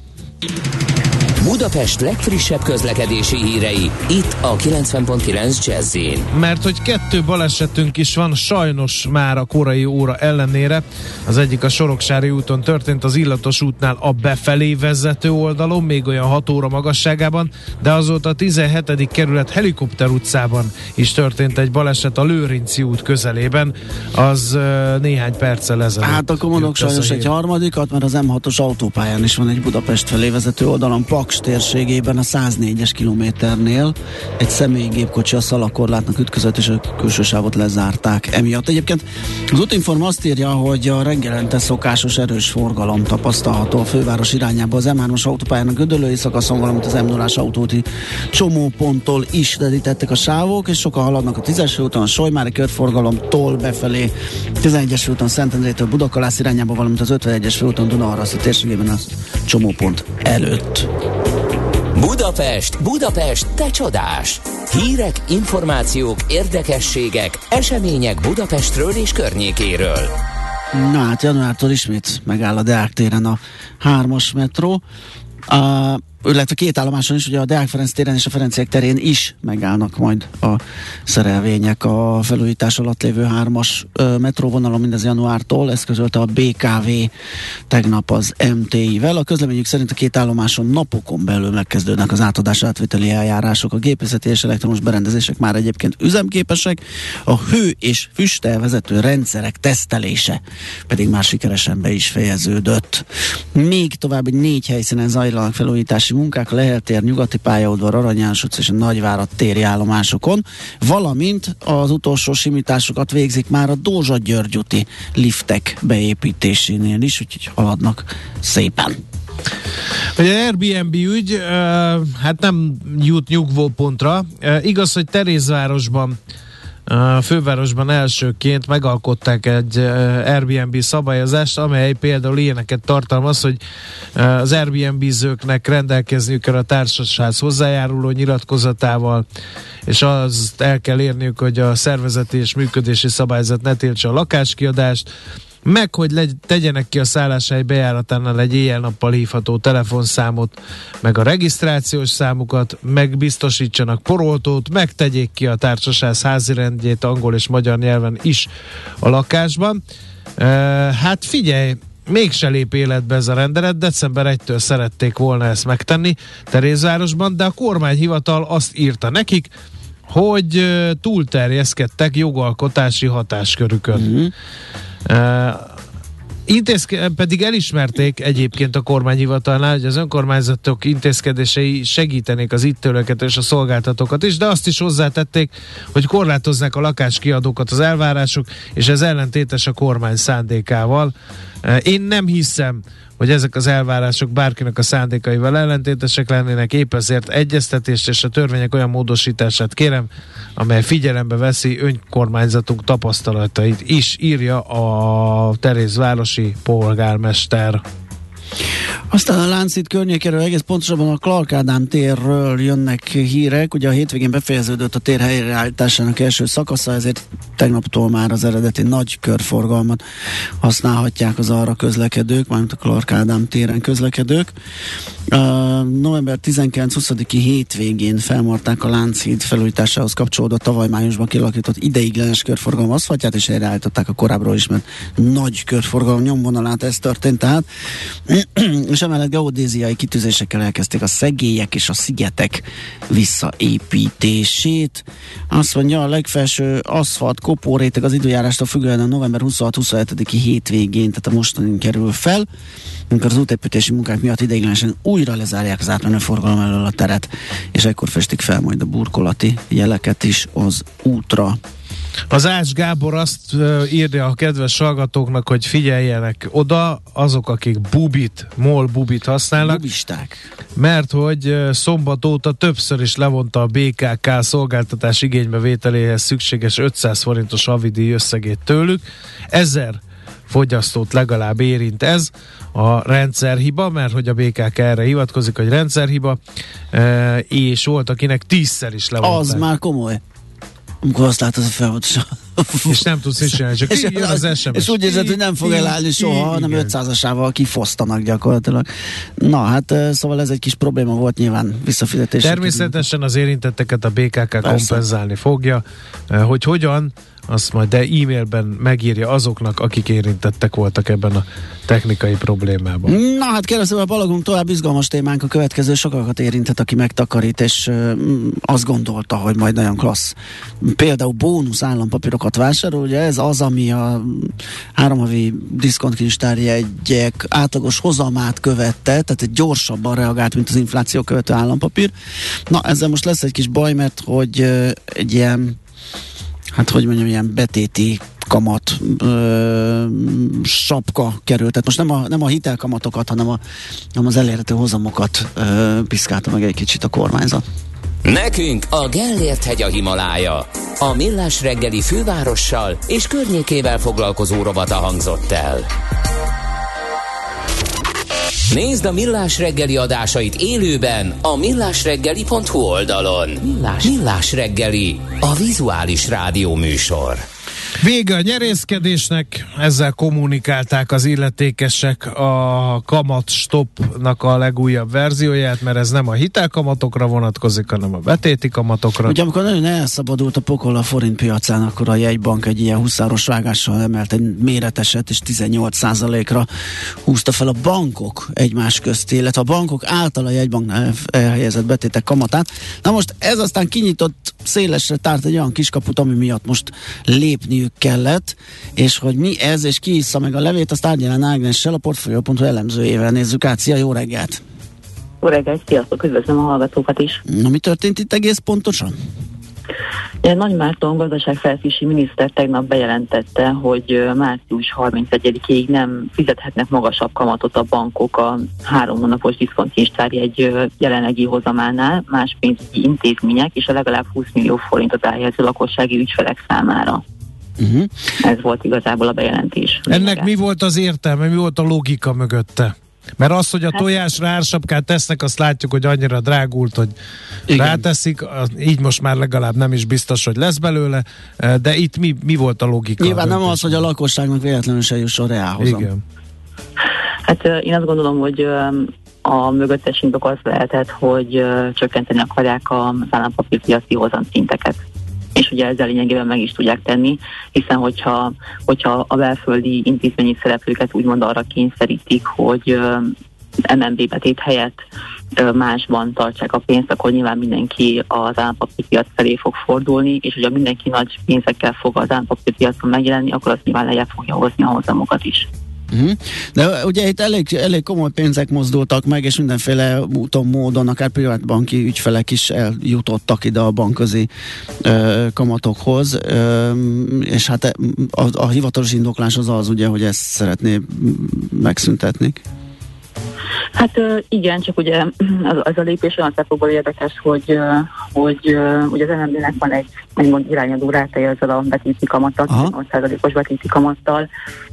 Budapest legfrissebb közlekedési hírei, itt a 90.9 jazz Mert hogy kettő balesetünk is van, sajnos már a korai óra ellenére. Az egyik a Soroksári úton történt, az Illatos útnál a befelé vezető oldalon, még olyan 6 óra magasságában, de azóta a 17. kerület helikopter utcában is történt egy baleset a Lőrinci út közelében, az néhány perccel ezelőtt. Hát akkor mondok sajnos egy harmadikat, mert az M6-os autópályán is van egy Budapest felé vezető oldalon, Paks térségében a 104-es kilométernél egy személygépkocsi a szalakorlátnak ütközött, és a külső sávot lezárták emiatt. Egyébként az útinform azt írja, hogy a reggelente szokásos erős forgalom tapasztalható a főváros irányába az M3-as autópályán a Gödöllői szakaszon, valamint az m 0 autóti csomóponttól is dedítettek a sávok, és sokan haladnak a 10-es úton, a Solymári körforgalomtól befelé, 11-es úton Szentendrétől Budakalász irányába, valamint az 51-es főúton Dunaharaszt térségében a csomópont előtt. Budapest, Budapest, te csodás! Hírek, információk, érdekességek, események Budapestről és környékéről. Na hát januártól ismét megáll a Deák téren a hármas metró. A illetve két állomáson is, ugye a Deák Ferenc téren és a Ferenciek terén is megállnak majd a szerelvények a felújítás alatt lévő hármas metróvonalon mindez januártól, ezt közölte a BKV tegnap az MTI-vel. A közleményük szerint a két állomáson napokon belül megkezdődnek az átadás átviteli eljárások. A gépészeti és elektromos berendezések már egyébként üzemképesek, a hő és füstel vezető rendszerek tesztelése pedig már sikeresen be is fejeződött. Még további négy helyszínen zajlanak felújítás felújítási munkák a Leheltér, Nyugati pályaudvar, Aranyás utca és a Nagyvárat téri állomásokon, valamint az utolsó simításokat végzik már a Dózsa Györgyuti liftek beépítésénél is, úgyhogy haladnak szépen. Ugye Airbnb ügy, hát nem jut nyugvópontra. Igaz, hogy Terézvárosban a fővárosban elsőként megalkották egy Airbnb szabályozást, amely például ilyeneket tartalmaz, hogy az Airbnb-zőknek rendelkezniük kell a társasághoz hozzájáruló nyilatkozatával, és azt el kell érniük, hogy a szervezeti és működési szabályzat ne tiltsa a lakáskiadást, meg hogy legy, tegyenek ki a szálláshely bejáratánál egy éjjel-nappal hívható telefonszámot, meg a regisztrációs számukat, meg biztosítsanak poroltót, meg tegyék ki a társaság házirendjét angol és magyar nyelven is a lakásban. E, hát figyelj, mégse lép életbe ez a rendelet, december 1-től szerették volna ezt megtenni Terézvárosban, de a kormányhivatal azt írta nekik, hogy túlterjeszkedtek jogalkotási hatáskörükön. Mm-hmm. Uh, Intézke- pedig elismerték egyébként a kormányhivatalnál, hogy az önkormányzatok intézkedései segítenék az itt tőleket és a szolgáltatókat is, de azt is hozzátették, hogy korlátozzák a lakáskiadókat az elvárások, és ez ellentétes a kormány szándékával. Én nem hiszem, hogy ezek az elvárások bárkinek a szándékaival ellentétesek lennének, épp ezért egyeztetést és a törvények olyan módosítását kérem, amely figyelembe veszi önkormányzatunk tapasztalatait is, írja a Terézvárosi polgármester. Aztán a Láncít környékéről, egész pontosabban a Clark Ádám térről jönnek hírek. Ugye a hétvégén befejeződött a tér helyreállításának első szakasza, ezért tegnaptól már az eredeti nagy körforgalmat használhatják az arra közlekedők, mármint a Clark Ádám téren közlekedők. November 19-20-i hétvégén felmarták a Lánchíd felújításához kapcsolódó tavaly májusban kialakított ideiglenes körforgalom aszfaltját, és helyreállították a korábbról ismert nagy körforgalom nyomvonalát. Ez történt tehát. és emellett geodéziai kitűzésekkel elkezdték a szegélyek és a szigetek visszaépítését. Azt mondja, a legfelső aszfalt kopóréteg az időjárástól függően a november 26-27-i hétvégén, tehát a mostanin kerül fel, amikor az útépítési munkák miatt ideiglenesen újra lezárják az átmenő forgalom elől a teret, és ekkor festik fel majd a burkolati jeleket is az útra. Az Ács Gábor azt írja a kedves hallgatóknak, hogy figyeljenek oda azok, akik bubit, mol bubit használnak. Bubisták. Mert hogy szombat óta többször is levonta a BKK szolgáltatás igénybevételéhez szükséges 500 forintos havidi összegét tőlük. Ezer fogyasztót legalább érint ez a rendszerhiba, mert hogy a BKK erre hivatkozik, hogy rendszerhiba, és volt, akinek tízszer is levonták. Az már komoly. amikor azt látod a fel, és nem tudsz is csinálni, csak és, jön az SMS. És úgy érzed, hogy nem fog elállni soha, hanem 500-asával kifosztanak gyakorlatilag. Na hát, szóval ez egy kis probléma volt nyilván visszafizetés. Természetesen az érintetteket a BKK Persze. kompenzálni fogja, hogy hogyan, azt majd de e-mailben megírja azoknak, akik érintettek voltak ebben a technikai problémában. Na hát a balagunk tovább izgalmas témánk a következő sokakat érintett, aki megtakarít, és uh, azt gondolta, hogy majd nagyon klassz. Például bónusz állampapírokat vásárol, ugye ez az, ami a háromhavi diszkontkincstárja egyek átlagos hozamát követte, tehát egy gyorsabban reagált, mint az infláció követő állampapír. Na ezzel most lesz egy kis baj, mert hogy egy ilyen hát hogy mondjam, ilyen betéti kamat ö, sapka került. Tehát most nem a, nem a hitelkamatokat, hanem, a, hanem az elérhető hozamokat ö, piszkálta meg egy kicsit a kormányzat. Nekünk a Gellért hegy a Himalája. A Millás reggeli fővárossal és környékével foglalkozó rovata hangzott el. Nézd a Millás reggeli adásait élőben a millásreggeli.hu oldalon. Millás, Millás reggeli, a vizuális rádió műsor. Vége a nyerészkedésnek, ezzel kommunikálták az illetékesek a kamat stopnak a legújabb verzióját, mert ez nem a hitelkamatokra vonatkozik, hanem a betéti kamatokra. Ugye amikor nagyon elszabadult a pokol a forint piacán, akkor a jegybank egy ilyen huszáros vágással emelt egy méreteset, és 18%-ra húzta fel a bankok egymás közt, illetve a bankok által a jegybank elhelyezett betétek kamatát. Na most ez aztán kinyitott szélesre tárt egy olyan kiskaput, ami miatt most lépniük kellett, és hogy mi ez, és ki issza meg a levét, azt Árgyalán Ágnessel, a Portfolio.hu elemzőjével nézzük át. Szia, jó reggelt! Jó reggelt, sziasztok, üdvözlöm a hallgatókat is. Na, mi történt itt egész pontosan? Nagy Márton gazdaságfelfési miniszter tegnap bejelentette, hogy március 31-ig nem fizethetnek magasabb kamatot a bankok a három hónapos diszkontkincstár egy jelenlegi hozamánál, más pénzügyi intézmények és a legalább 20 millió forintot elhelyező lakossági ügyfelek számára. Uh-huh. Ez volt igazából a bejelentés. Ennek mi volt az értelme, mi volt a logika mögötte? Mert az, hogy a hát- tojásra ársapkát tesznek, azt látjuk, hogy annyira drágult, hogy Igen. ráteszik, így most már legalább nem is biztos, hogy lesz belőle, de itt mi, mi volt a logika? Nyilván nem az, hogy a lakosságnak véletlenül se jusson reálhozam. Igen. Hát én azt gondolom, hogy a mögöttes indok az lehetett, hogy csökkenteni akarják az állampapírpiaci hozamszinteket és ugye ezzel lényegében meg is tudják tenni, hiszen hogyha, hogyha a belföldi intézményi szereplőket úgymond arra kényszerítik, hogy MNB betét helyett másban tartsák a pénzt, akkor nyilván mindenki az állampapírpiac felé fog fordulni, és hogyha mindenki nagy pénzekkel fog az állampapírpiacon megjelenni, akkor az nyilván lejjebb fogja hozni a hozamokat is. Uh-huh. De ugye itt elég, elég komoly pénzek mozdultak meg, és mindenféle úton, módon, akár privátbanki ügyfelek is eljutottak ide a bankközi ö, kamatokhoz, ö, és hát a, a hivatalos indoklás az az ugye, hogy ezt szeretné megszüntetni. Hát igen, csak ugye az, az a lépés olyan szempontból érdekes, hogy, hogy ugye az NMD-nek van egy úgymond irányadó ráteje ezzel a betéti kamattal, 8%-os betéti kamattal,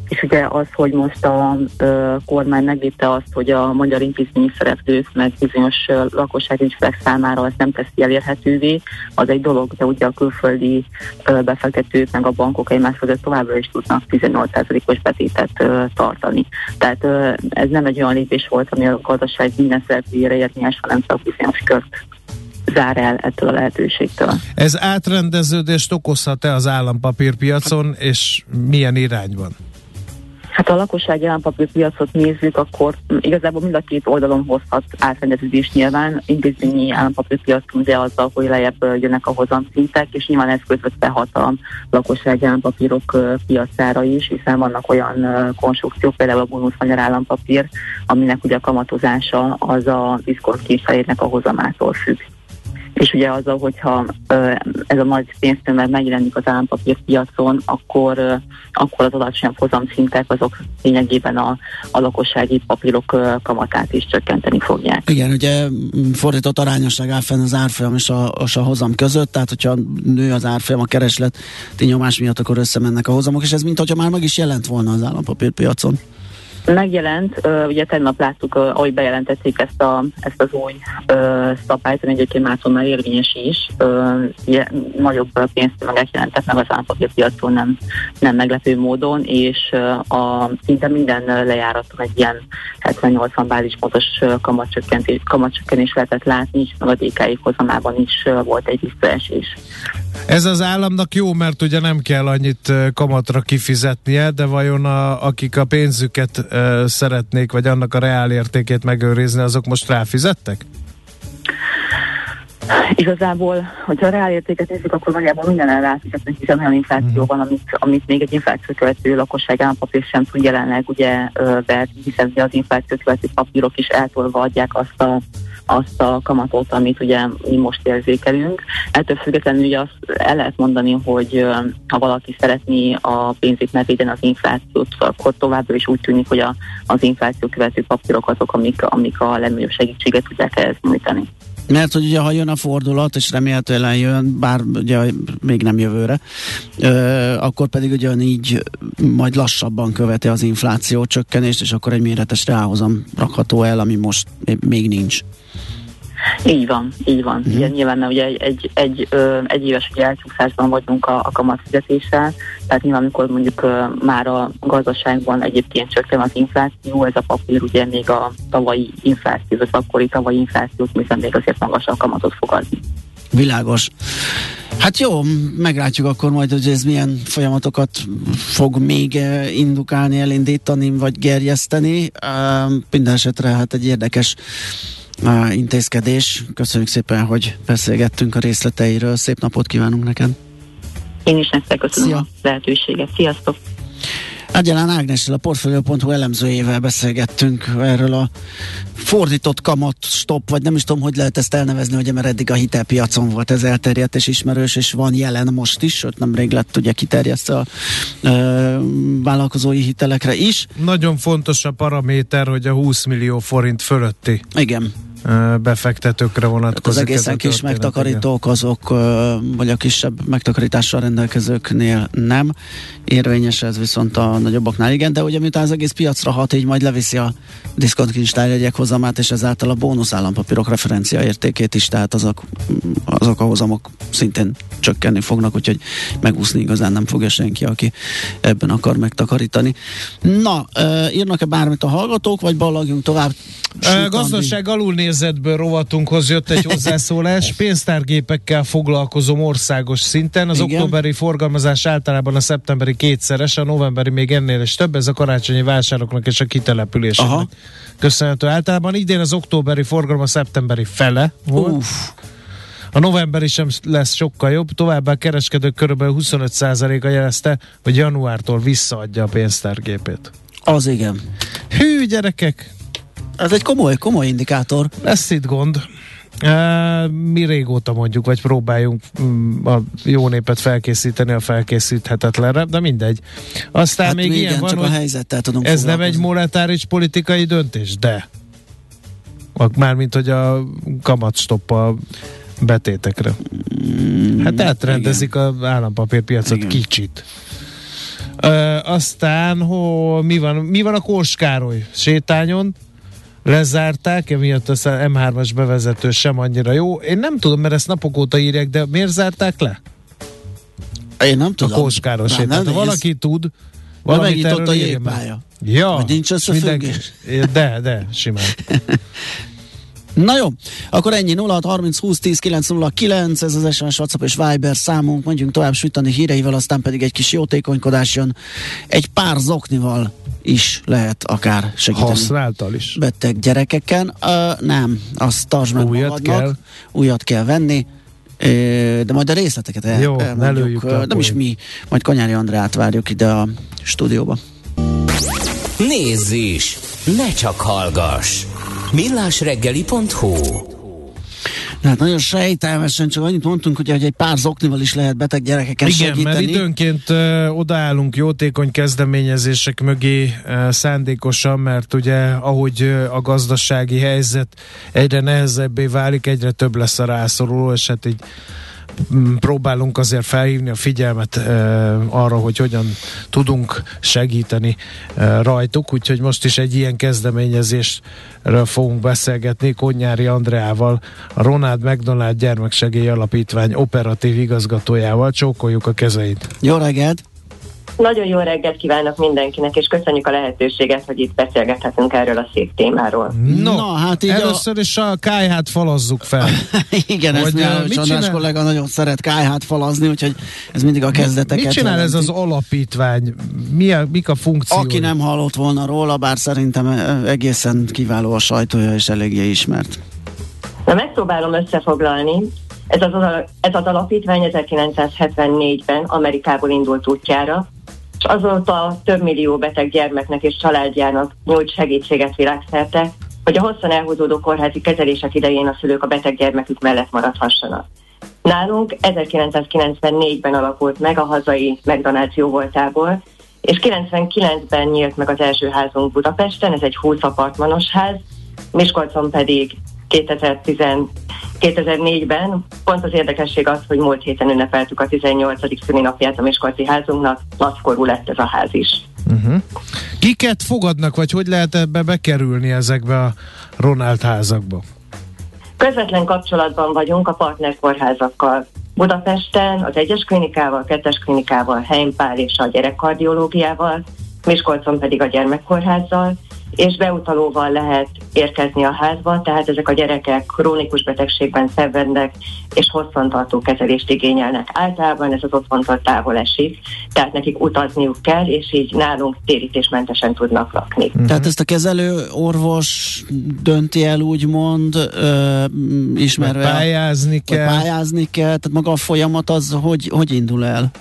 és ugye az, hogy most a ö, kormány meglépte azt, hogy a magyar intézményi szereplők meg bizonyos lakossági ügyfelek számára azt nem teszi elérhetővé, az egy dolog, de ugye a külföldi ö, befektetők meg a bankok egymás között továbbra is tudnak 18%-os betétet ö, tartani. Tehát ö, ez nem egy olyan lépés volt, ami a gazdaság minden szereplőjére érvényes, hanem csak bizonyos kört zár el ettől a lehetőségtől. Ez átrendeződést okozhat-e az állampapírpiacon, és milyen irányban? Hát a lakossági állampapírpiacot nézzük, akkor igazából mind a két oldalon hozhat átrendeződés nyilván. Intézményi állampapírpiacon, de azzal, hogy lejjebb jönnek a hozamszintek, és nyilván ez közvetve hat a lakossági állampapírok piacára is, hiszen vannak olyan konstrukciók, például a bónusz magyar állampapír, aminek ugye a kamatozása az a diszkont a hozamától függ és ugye azzal, hogyha ez a nagy pénztömeg megjelenik az állampapírpiacon, akkor, akkor az alacsonyabb hozamszintek azok lényegében a, a lakossági papírok kamatát is csökkenteni fogják. Igen, ugye fordított arányosság áll fenn az árfolyam és a, és a hozam között, tehát hogyha nő az árfolyam a kereslet nyomás miatt, akkor összemennek a hozamok, és ez mint hogyha már meg is jelent volna az állampapírpiacon. Megjelent, ugye tegnap láttuk, ahogy bejelentették ezt, a, ezt az új szabályt, ami egyébként mától már érvényes is. Ugye, nagyobb pénztömegek jelentek meg az állampapírpiacon nem, nem meglepő módon, és a, szinte minden lejáraton egy ilyen 70-80 bázispontos kamatcsökkentés, kamatcsökkentés lehetett látni, és meg a DKI hozamában is volt egy visszaesés. Ez az államnak jó, mert ugye nem kell annyit kamatra kifizetnie, de vajon a, akik a pénzüket uh, szeretnék, vagy annak a reál értékét megőrizni, azok most ráfizettek? Igazából, hogyha a reálértéket nézzük, akkor valójában minden elráfizetnek, hiszen olyan infláció uh-huh. van, amit, amit még egy infláció követő lakosság állampapír sem tud jelenleg ugye ver, hiszen az infláció követő papírok is eltolva adják azt a azt a kamatot, amit ugye mi most érzékelünk. Ettől függetlenül ugye azt el lehet mondani, hogy ha valaki szeretné a pénzét megvédeni az inflációt, akkor továbbra is úgy tűnik, hogy a, az infláció követő papírok azok, amik, amik a legnagyobb segítséget tudják ehhez. Mert hogy ugye, ha jön a fordulat, és remélhetően jön, bár ugye még nem jövőre, ö, akkor pedig ugye így majd lassabban követi az infláció csökkenést, és akkor egy méretes ráhozam rakható el, ami most még nincs. Így van, így van. Mm. Ugye nyilván ugye egy, egy, egy, ö, egy éves ugye elcsúszásban vagyunk a, a kamatfizetéssel, tehát nyilván amikor mondjuk ö, már a gazdaságban egyébként csökken az infláció, ez a papír ugye még a tavalyi infláció, az akkori tavalyi inflációt, hiszen még azért magasabb kamatot fog adni. Világos. Hát jó, meglátjuk akkor majd, hogy ez milyen folyamatokat fog még indukálni, elindítani, vagy gerjeszteni. Minden esetre hát egy érdekes intézkedés. Köszönjük szépen, hogy beszélgettünk a részleteiről. Szép napot kívánunk neked! Én is nektek köszönöm Szia. a lehetőséget. Sziasztok! Ágyalán Ágnessel, a Portfolio.hu elemzőjével beszélgettünk erről a fordított kamat stop, vagy nem is tudom, hogy lehet ezt elnevezni, hogy mert eddig a hitelpiacon volt ez elterjedt és ismerős, és van jelen most is, sőt nemrég lett ugye kiterjesztve a ö, vállalkozói hitelekre is. Nagyon fontos a paraméter, hogy a 20 millió forint fölötti. Igen befektetőkre vonatkozik. Az egészen kis megtakarítók azok, vagy a kisebb megtakarítással rendelkezőknél nem. Érvényes ez viszont a nagyobbaknál igen, de ugye miután az egész piacra hat, így majd leviszi a diszkontkincstárjegyek hozamát, és ezáltal a bónusz állampapírok referencia értékét is, tehát azok, azok a hozamok szintén csökkenni fognak, úgyhogy megúszni igazán nem fogja senki, aki ebben akar megtakarítani. Na, írnak-e bármit a hallgatók, vagy ballagjunk tovább? Sújtani? Gazdaság alulnézetből rovatunkhoz jött egy hozzászólás. Pénztárgépekkel foglalkozom országos szinten. Az Igen. októberi forgalmazás általában a szeptemberi kétszeres, a novemberi még ennél is több. Ez a karácsonyi vásároknak és a kitelepüléseknek köszönhető. Általában idén az októberi forgalom a szeptemberi fele volt. Uff. A novemberi sem lesz sokkal jobb, továbbá a kereskedők kb. 25%-a jelezte, hogy januártól visszaadja a pénztárgépét. Az igen. Hű, gyerekek! Ez egy komoly, komoly indikátor. Lesz itt gond. Mi régóta mondjuk, vagy próbáljunk um, a jó népet felkészíteni a felkészíthetetlenre, de mindegy. Aztán hát még igen, ilyen van, csak a helyzettel tudunk Ez nem egy monetáris politikai döntés, de mármint, hogy a kamatstopp a betétekre. Mm, hát átrendezik az állampapírpiacot igen. kicsit. Ö, aztán ho, mi, van, mi van a Kóskároly sétányon? lezárták, emiatt az M3-as bevezető sem annyira jó. Én nem tudom, mert ezt napok óta írják, de miért zárták le? Én nem tudom. A Kóskáros nem, nem, valaki ez... tud, valamit erről a jégpálya. Ja, Vagy nincs összefüggés? De, de, simán. Na jó, akkor ennyi 0 30 20 10 909, ez az SMS, WhatsApp és Viber számunk, mondjunk tovább sütani híreivel, aztán pedig egy kis jótékonykodás jön, egy pár zoknival is lehet akár segíteni. Használtal is? Beteg gyerekeken, uh, nem, azt tartsd meg újat magadnak, kell. újat kell venni, de majd a részleteket el, Jó, elmondjuk. Nem is mi, majd Kanyári Andrát várjuk ide a stúdióba. Nézz is! Ne csak hallgass! millásreggeli.hu Hát nagyon sejtelmesen, csak annyit mondtunk, hogy egy pár zoknival is lehet beteg gyerekeket Igen, segíteni. mert időnként ö, odaállunk jótékony kezdeményezések mögé ö, szándékosan, mert ugye ahogy ö, a gazdasági helyzet egyre nehezebbé válik, egyre több lesz a rászoruló, és hát így próbálunk azért felhívni a figyelmet arra, hogy hogyan tudunk segíteni rajtuk, úgyhogy most is egy ilyen kezdeményezésről fogunk beszélgetni Konyári Andreával, a Ronald McDonald Gyermeksegély Alapítvány operatív igazgatójával. Csókoljuk a kezeit! Jó reggelt! Nagyon jó reggelt kívánok mindenkinek, és köszönjük a lehetőséget, hogy itt beszélgethetünk erről a szép témáról. No, no hát így először a... is a kájhát falazzuk fel. Igen, ezt mi András kollega nagyon szeret kájhát falazni, úgyhogy ez mindig a kezdeteket Mit csinál jelenti. ez az alapítvány? Mi a, mik a funkciói? Aki nem hallott volna róla, bár szerintem egészen kiváló a sajtója, és eléggé ismert. Na, megpróbálom összefoglalni. Ez az, ez az alapítvány 1974-ben Amerikából indult útjára, és azóta több millió beteg gyermeknek és családjának nyújt segítséget világszerte, hogy a hosszan elhúzódó kórházi kezelések idején a szülők a beteg gyermekük mellett maradhassanak. Nálunk 1994-ben alakult meg a hazai McDonald's jóvoltából, és 99-ben nyílt meg az első házunk Budapesten, ez egy 20 apartmanos ház, Miskolcon pedig 2010, 2004-ben. Pont az érdekesség az, hogy múlt héten ünnepeltük a 18. szülinapját a Miskolci házunknak, nagykorú lett ez a ház is. Uh-huh. Kiket fogadnak, vagy hogy lehet ebbe bekerülni ezekbe a Ronald házakba? Közvetlen kapcsolatban vagyunk a partnerkórházakkal. Budapesten az egyes klinikával, kettes klinikával, Heimpál és a gyerekkardiológiával, Miskolcon pedig a gyermekkórházzal, és beutalóval lehet érkezni a házba, tehát ezek a gyerekek krónikus betegségben szenvednek, és hosszantartó kezelést igényelnek. Általában ez az otthontól távol esik, tehát nekik utazniuk kell, és így nálunk térítésmentesen tudnak lakni. Uh-huh. Tehát ezt a kezelő orvos dönti el úgymond, ö, ismerve... Pályázni kell. Pályázni kell, tehát maga a folyamat az hogy, hogy indul el?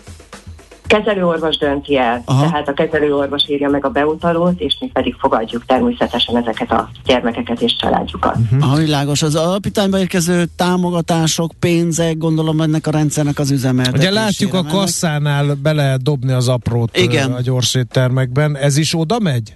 Kezelőorvos dönti el, Aha. tehát a kezelőorvos írja meg a beutalót, és mi pedig fogadjuk természetesen ezeket a gyermekeket és családjukat. Uh-huh. Aha, világos. Az alapítványba érkező támogatások, pénzek, gondolom ennek a rendszernek az üzemeltetésére. Ugye látjuk a kasszánál be lehet dobni az aprót Igen. a gyors éttermekben. Ez is oda megy?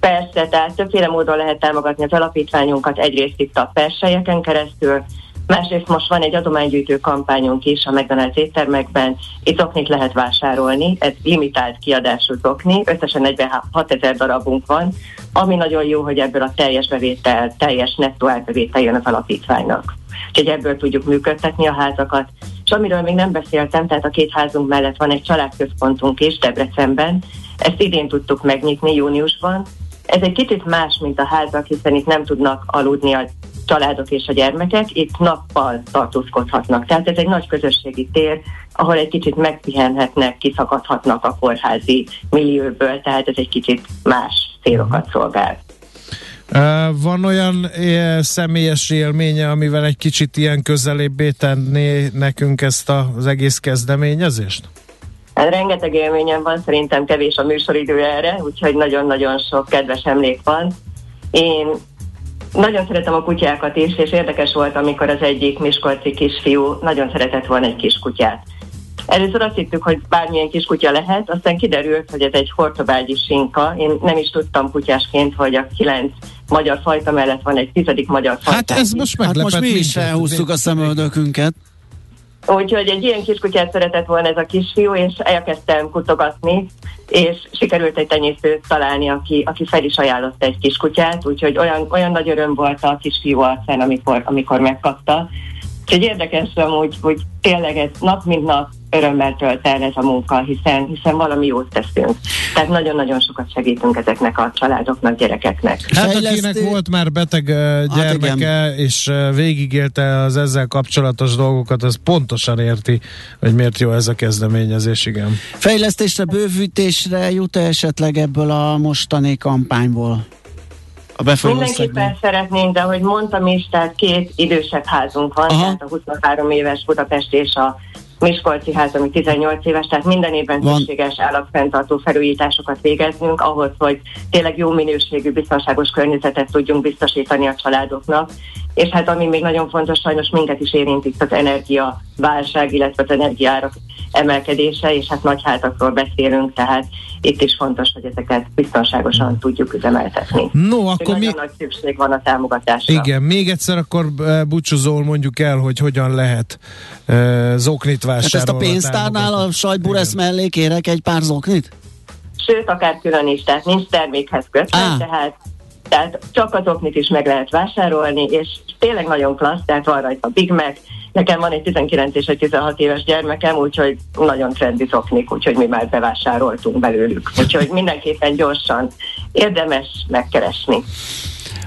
Persze, tehát többféle módon lehet támogatni az alapítványunkat, egyrészt itt a persejeken keresztül, Másrészt most van egy adománygyűjtő kampányunk is a McDonald's éttermekben. Itt zoknit lehet vásárolni, ez limitált kiadású zokni, összesen 46 ezer darabunk van, ami nagyon jó, hogy ebből a teljes bevétel, teljes nettó elbevétel jön az alapítványnak. Úgyhogy ebből tudjuk működtetni a házakat. És amiről még nem beszéltem, tehát a két házunk mellett van egy családközpontunk is Debrecenben, ezt idén tudtuk megnyitni júniusban. Ez egy kicsit más, mint a házak, hiszen itt nem tudnak aludni a családok és a gyermekek itt nappal tartózkodhatnak. Tehát ez egy nagy közösségi tér, ahol egy kicsit megpihenhetnek, kiszakadhatnak a kórházi millióból, tehát ez egy kicsit más célokat szolgál. Van olyan személyes élménye, amivel egy kicsit ilyen közelébbé tenné nekünk ezt az egész kezdeményezést? Hát rengeteg élményem van, szerintem kevés a műsoridő erre, úgyhogy nagyon-nagyon sok kedves emlék van. Én nagyon szeretem a kutyákat is, és érdekes volt, amikor az egyik miskolci kisfiú nagyon szeretett volna egy kiskutyát. Először azt hittük, hogy bármilyen kiskutya lehet, aztán kiderült, hogy ez egy hortobágyi sinka. Én nem is tudtam kutyásként, hogy a kilenc magyar fajta mellett van egy tizedik magyar fajta. Hát ez most meglepett. Hát most mi is elhúztuk a szemöldökünket. Úgyhogy egy ilyen kiskutyát szeretett volna ez a kisfiú, és elkezdtem kutogatni, és sikerült egy tenyésztőt találni, aki, aki fel is ajánlott egy kiskutyát, úgyhogy olyan, olyan nagy öröm volt a kisfiú arcán, amikor, amikor megkapta. Úgyhogy érdekes hogy, hogy tényleg ez nap mint nap örömmel tölt el ez a munka, hiszen, hiszen valami jót teszünk. Tehát nagyon-nagyon sokat segítünk ezeknek a családoknak, gyerekeknek. Hát akinek volt már beteg gyermeke, hát és végigélte az ezzel kapcsolatos dolgokat, az pontosan érti, hogy miért jó ez a kezdeményezés, igen. Fejlesztésre, bővítésre jut esetleg ebből a mostani kampányból? A Mindenképpen szeretnénk, de ahogy mondtam is, tehát két idősebb házunk van, Aha. tehát a 23 éves Budapest és a Miskolci ház, ami 18 éves, tehát minden évben Van. szükséges állatfenntartó felújításokat végeznünk ahhoz, hogy tényleg jó minőségű, biztonságos környezetet tudjunk biztosítani a családoknak, és hát ami még nagyon fontos, sajnos minket is érint itt az energiaválság, illetve az energiárak emelkedése, és hát nagy hátakról beszélünk, tehát itt is fontos, hogy ezeket biztonságosan tudjuk üzemeltetni. No, akkor mi... nagy szükség van a támogatásra. Igen, még egyszer akkor eh, búcsúzól mondjuk el, hogy hogyan lehet uh, zoknit vásárolni. Hát ezt a pénztárnál a sajtburesz mellé kérek egy pár zoknit? Sőt, akár külön is, tehát nincs termékhez kötve, ah. tehát tehát csak azoknit is meg lehet vásárolni, és tényleg nagyon klassz, tehát van rajta Big Mac, Nekem van egy 19 és egy 16 éves gyermekem, úgyhogy nagyon trendi szoknik, úgyhogy mi már bevásároltunk belőlük. Úgyhogy mindenképpen gyorsan érdemes megkeresni.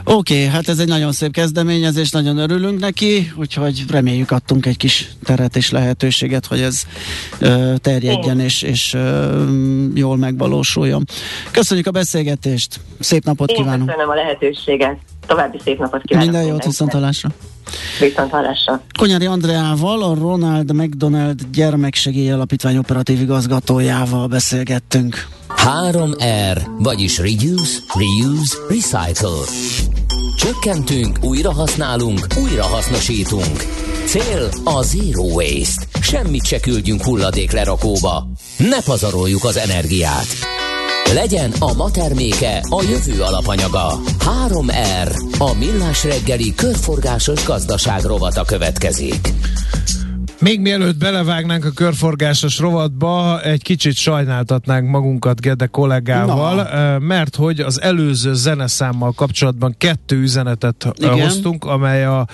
Oké, okay, hát ez egy nagyon szép kezdeményezés, nagyon örülünk neki, úgyhogy reméljük adtunk egy kis teret és lehetőséget, hogy ez ö, terjedjen és, és ö, jól megvalósuljon. Köszönjük a beszélgetést, szép napot Én kívánunk! köszönöm a lehetőséget, további szép napot kívánok! Minden jót, viszont hallásra! Viszont hallásra! Konyári Andreával, a Ronald McDonald Gyermeksegély Alapítvány operatív igazgatójával beszélgettünk. 3R, vagyis Reduce, Reuse, Recycle. Csökkentünk, újra használunk, újra hasznosítunk. Cél a Zero Waste. Semmit se küldjünk hulladék lerakóba. Ne pazaroljuk az energiát. Legyen a ma terméke a jövő alapanyaga. 3R, a millás reggeli körforgásos gazdaság rovata következik. Még mielőtt belevágnánk a körforgásos rovatba, egy kicsit sajnáltatnánk magunkat Gede kollégával, Na. mert hogy az előző zeneszámmal kapcsolatban kettő üzenetet Igen. hoztunk, amely a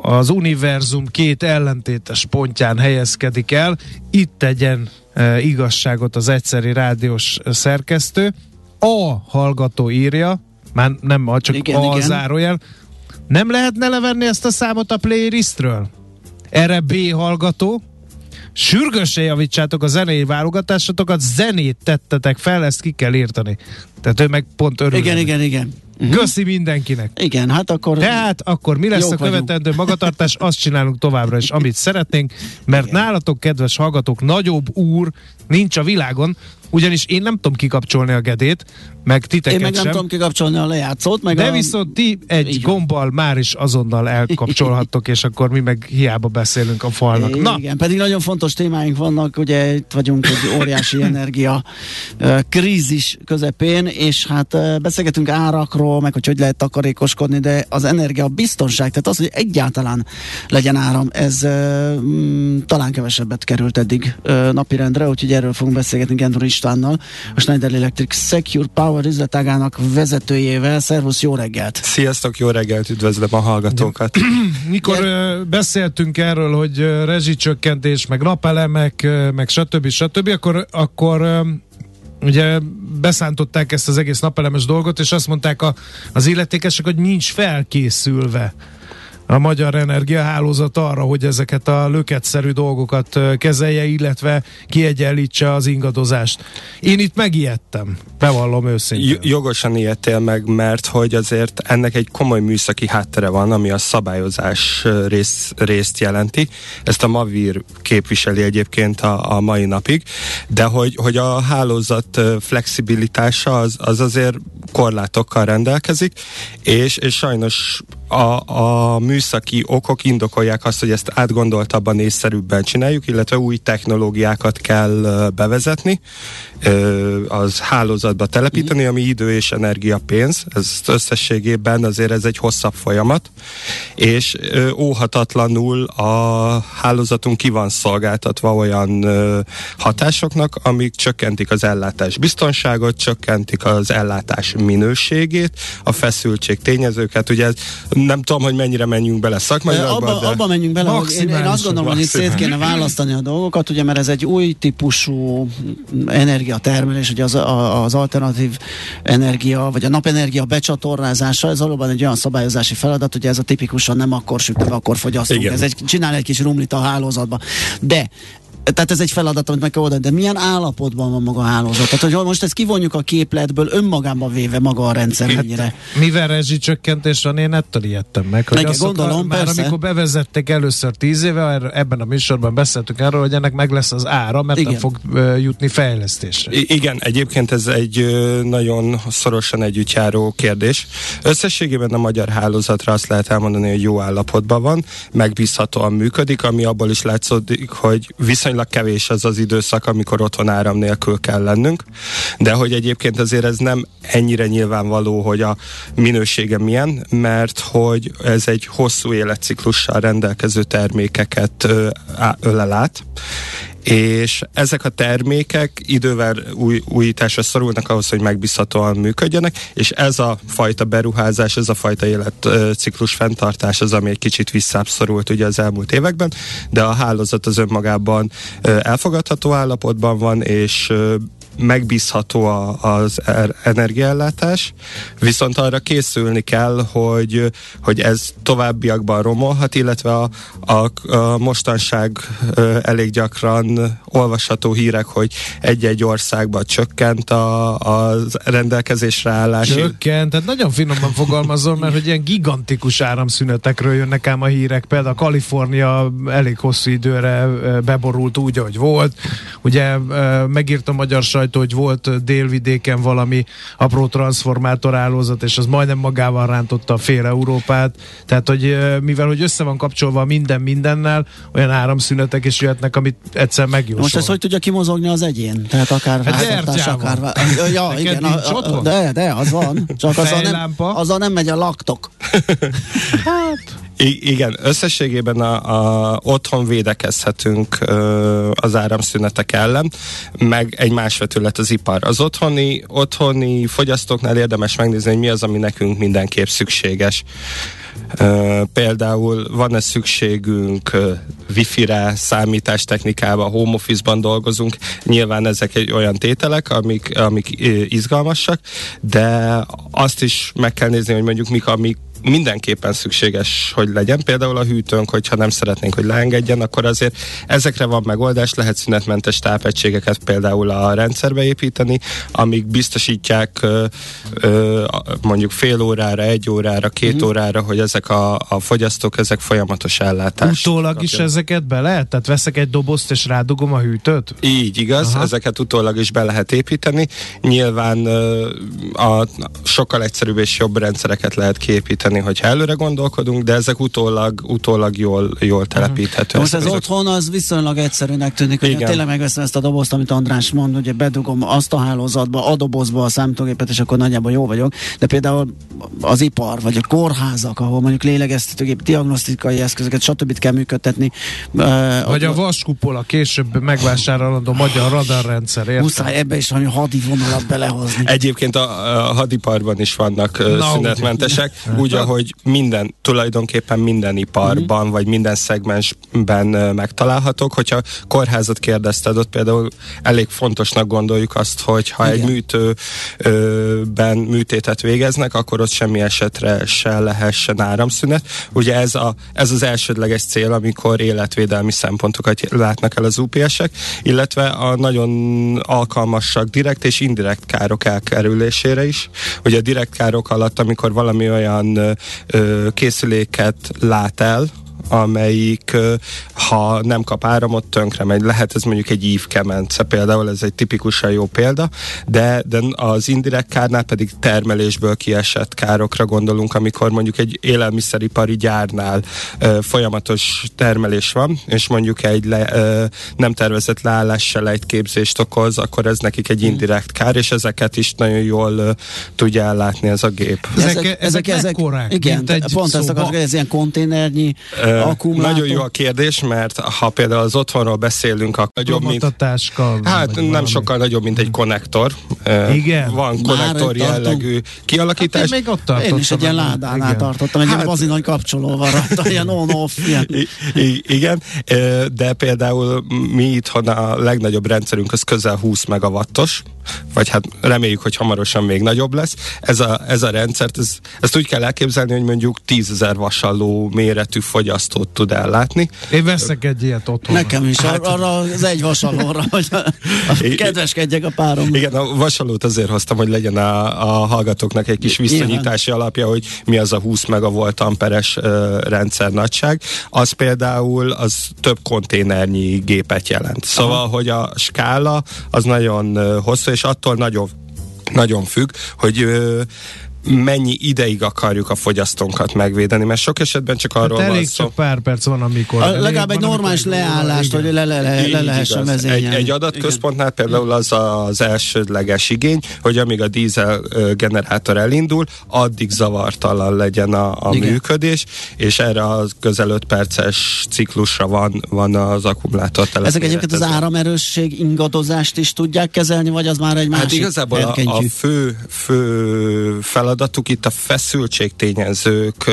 az univerzum két ellentétes pontján helyezkedik el. Itt tegyen e, igazságot az egyszeri rádiós szerkesztő. A hallgató írja, már nem a, csak igen, a igen. zárójel. Nem lehetne levenni ezt a számot a playlistről? Erre B hallgató, sürgősen javítsátok a zenei válogatásotokat, zenét tettetek fel, ezt ki kell írtani. Tehát ő meg pont örül. Igen, igen, igen. Uh-huh. Köszi mindenkinek. Igen, hát akkor... Tehát akkor mi lesz a követendő vagyunk. magatartás? Azt csinálunk továbbra is, amit szeretnénk, mert Igen. nálatok, kedves hallgatók, nagyobb úr nincs a világon, ugyanis én nem tudom kikapcsolni a gedét, meg titeket Én meg sem. nem tudom kikapcsolni a lejátszót, meg De a... viszont ti egy Így gombbal már is azonnal elkapcsolhattok, és akkor mi meg hiába beszélünk a falnak. Na. Igen, pedig nagyon fontos témáink vannak, ugye itt vagyunk egy óriási energia krízis közepén, és hát beszélgetünk árakról, meg hogy hogy lehet takarékoskodni, de az energia biztonság, tehát az, hogy egyáltalán legyen áram, ez mm, talán kevesebbet került eddig napirendre, úgyhogy erről fogunk beszélgetni Gendor Istvánnal, a Schneider Electric Secure Power üzletágának vezetőjével. Szervusz, jó reggelt! Sziasztok, jó reggelt, üdvözlöm a hallgatókat! Mikor Ger- beszéltünk erről, hogy rezsicsökkentés, meg napelemek, meg stb. stb., akkor, akkor ugye beszántották ezt az egész napelemes dolgot, és azt mondták a, az illetékesek, hogy nincs felkészülve a magyar energiahálózat arra, hogy ezeket a löketszerű dolgokat kezelje, illetve kiegyenlítse az ingadozást. Én itt megijedtem, bevallom őszintén. J- jogosan ijedtél meg, mert hogy azért ennek egy komoly műszaki háttere van, ami a szabályozás rész, részt jelenti. Ezt a Mavir képviseli egyébként a, a mai napig, de hogy, hogy a hálózat flexibilitása az, az azért korlátokkal rendelkezik, és, és sajnos a, a műszaki okok indokolják azt, hogy ezt átgondoltabban, észszerűbben csináljuk, illetve új technológiákat kell bevezetni, az hálózatba telepíteni, ami idő és energia pénz. Ez összességében azért ez egy hosszabb folyamat, és óhatatlanul a hálózatunk ki van szolgáltatva olyan hatásoknak, amik csökkentik az ellátás biztonságot, csökkentik az ellátás minőségét, a feszültség tényezőket. Ugye ez nem tudom, hogy mennyire menjünk bele szakmailag. Abba, de... abba menjünk bele, hogy én, én azt gondolom, hogy itt szét kéne választani a dolgokat, ugye, mert ez egy új típusú energiatermelés, ugye az, az alternatív energia, vagy a napenergia becsatornázása, ez valóban egy olyan szabályozási feladat, hogy ez a tipikusan nem akkor sütünk, akkor fogyasztunk. Igen. Ez egy, csinál egy kis rumlit a hálózatba. De tehát ez egy feladat, amit meg kell oldani, de milyen állapotban van maga a hálózat? Tehát, hogy most ezt kivonjuk a képletből, önmagában véve maga a rendszer hát, mennyire. Mivel rezsicsökkentés van, én ettől ijedtem meg. Hogy Meg gondolom, már persze. amikor bevezették először tíz éve, ebben a műsorban beszéltünk arról, hogy ennek meg lesz az ára, mert Igen. nem fog jutni fejlesztésre. I- igen, egyébként ez egy nagyon szorosan együttjáró kérdés. Összességében a magyar hálózatra azt lehet elmondani, hogy jó állapotban van, megbízhatóan működik, ami abból is látszódik, hogy viszonylag kevés az az időszak, amikor otthon áram nélkül kell lennünk, de hogy egyébként azért ez nem ennyire nyilvánvaló, hogy a minősége milyen, mert hogy ez egy hosszú életciklussal rendelkező termékeket ölel át, és ezek a termékek idővel új, újításra szorulnak ahhoz, hogy megbízhatóan működjenek, és ez a fajta beruházás, ez a fajta életciklus fenntartás az, ami egy kicsit visszább szorult ugye az elmúlt években, de a hálózat az önmagában elfogadható állapotban van, és megbízható a, az er- energiaellátás, viszont arra készülni kell, hogy, hogy ez továbbiakban romolhat, illetve a, a, a mostanság elég gyakran olvasható hírek, hogy egy-egy országban csökkent a, a rendelkezésre állás. Csökkent, tehát nagyon finoman fogalmazom, mert hogy ilyen gigantikus áramszünetekről jönnek ám a hírek. Például Kalifornia elég hosszú időre beborult úgy, ahogy volt. Ugye ö, megírt a magyar sajtó, hogy volt délvidéken valami apró transformátorhálózat, és az majdnem magával rántotta a fél Európát. Tehát, hogy mivel hogy össze van kapcsolva minden mindennel, olyan áramszünetek is jöhetnek, amit egyszer megjósol. Most ez hogy tudja kimozogni az egyén? Tehát akár Hát gyertyával. akár... vá- Ja, Neked igen. nincs A, otthon? de, de, az van. Csak azzal nem, azzal nem megy a laktok. I- igen, összességében a, a, otthon védekezhetünk ö, az áramszünetek ellen, meg egy más vetület az ipar. Az otthoni, otthoni fogyasztóknál érdemes megnézni, hogy mi az, ami nekünk mindenképp szükséges. Ö, például van-e szükségünk ö, wifi-re, számítástechnikába, home office-ban dolgozunk, nyilván ezek egy olyan tételek, amik, amik ö, izgalmasak, de azt is meg kell nézni, hogy mondjuk mik, amik mindenképpen szükséges, hogy legyen. Például a hűtőnk, hogyha nem szeretnénk, hogy leengedjen, akkor azért ezekre van megoldás, lehet szünetmentes tápegységeket például a rendszerbe építeni, amik biztosítják ö, ö, mondjuk fél órára, egy órára, két Mhm. órára, hogy ezek a, a fogyasztók, ezek folyamatos ellátást. Utólag is ezeket be lehet? Tehát veszek egy dobozt és rádugom a hűtőt? Így igaz, Aha. Ezeket utólag is be lehet építeni. Nyilván ö, a sokkal egyszerűbb és jobb rendszereket lehet kiépíteni, hogyha előre gondolkodunk, de ezek utólag, utólag jól, jól telepíthető. Most ez otthon az viszonylag egyszerűnek tűnik, hogy Igen. tényleg megveszem ezt a dobozt, amit András mond, ugye bedugom azt a hálózatba, a dobozba a számítógépet, és akkor nagyjából jó vagyok. De például az ipar, vagy a kórházak, ahol mondjuk lélegeztetőgép, diagnosztikai eszközöket, stb. kell működtetni. Vagy a vaskupola később megvásárolandó magyar radarrendszer, érted? Muszáj ebbe is valami hadivonalat belehozni. Egyébként a, a hadiparban is vannak Na, szünetmentesek, ugye. úgy, ahogy minden, tulajdonképpen minden iparban, vagy minden szegmensben megtalálhatók. Hogyha kórházat kérdezted, ott például elég fontosnak gondoljuk azt, hogy ha egy műtőben műtétet végeznek, akkor ott semmi esetre se lehessen áramszünet. Ugye ez, a, ez az elsődleges cél, amikor életvédelmi szempontokat látnak el az UPS-ek, illetve a nagyon alkalmasak direkt és indirekt károk elkerülésére is. Ugye a direkt károk alatt, amikor valami olyan készüléket lát el, amelyik, ha nem kap áramot, tönkre megy. Lehet ez mondjuk egy ívkemence például, ez egy tipikusan jó példa, de, de az indirekt kárnál pedig termelésből kiesett károkra gondolunk, amikor mondjuk egy élelmiszeripari gyárnál ö, folyamatos termelés van, és mondjuk egy le, ö, nem tervezett leállás se lejtképzést okoz, akkor ez nekik egy indirekt kár, és ezeket is nagyon jól ö, tudja ellátni ez a gép. Ezek- ezek mekkorák? Igen, Mint egy pont ezt szoba? akarok, ez ilyen konténernyi Ö, akkumulátor. Nagyon jó a kérdés, mert ha például az otthonról beszélünk, akkor nagyobb, mint Plomatatáska, Hát vagy nem valami. sokkal nagyobb, mint egy konnektor. Igen? Van konnektor jellegű kialakítás. Hát én még ott tartottam. Én is egy ilyen ládánál Igen. tartottam, egy Hát- ilyen bazi nagy kapcsoló van rajta, ilyen on-off, ilyen. I- i- igen, de például mi itthon a legnagyobb rendszerünk az közel 20 megawattos, vagy hát reméljük, hogy hamarosan még nagyobb lesz. Ez a, ez a rendszert, ez, ezt úgy kell elképzelni, hogy mondjuk 10 ezer vasalló méretű fogyasztót tud ellátni. Én veszek egy ilyet otthon. Nekem is, hát, arra az egy vasalóra, hogy kedveskedjek a párom. Igen, a vasalót azért hoztam, hogy legyen a, a hallgatóknak egy kis viszonyítási Nyilván. alapja, hogy mi az a 20 megavolt amperes uh, rendszer nagyság. Az például az több konténernyi gépet jelent. Szóval, Aha. hogy a skála az nagyon hosszú, és attól nagyon nagyon függ, hogy uh, mennyi ideig akarjuk a fogyasztónkat megvédeni, mert sok esetben csak arról hát van szó. csak pár perc van, amikor... A, legalább egy normális leállást, hogy le, le, le, le lehessen vezényelni. Egy, egy adatközpontnál igen. például az az elsődleges igény, hogy amíg a dízel generátor elindul, addig zavartalan legyen a, a működés, és erre a közel 5 perces ciklusra van, van az akkumulátor Ezek egyébként az áramerősség ingadozást is tudják kezelni, vagy az már egy hát másik Hát igazából a, a fő, fő feladat feladatuk itt a feszültségtényezők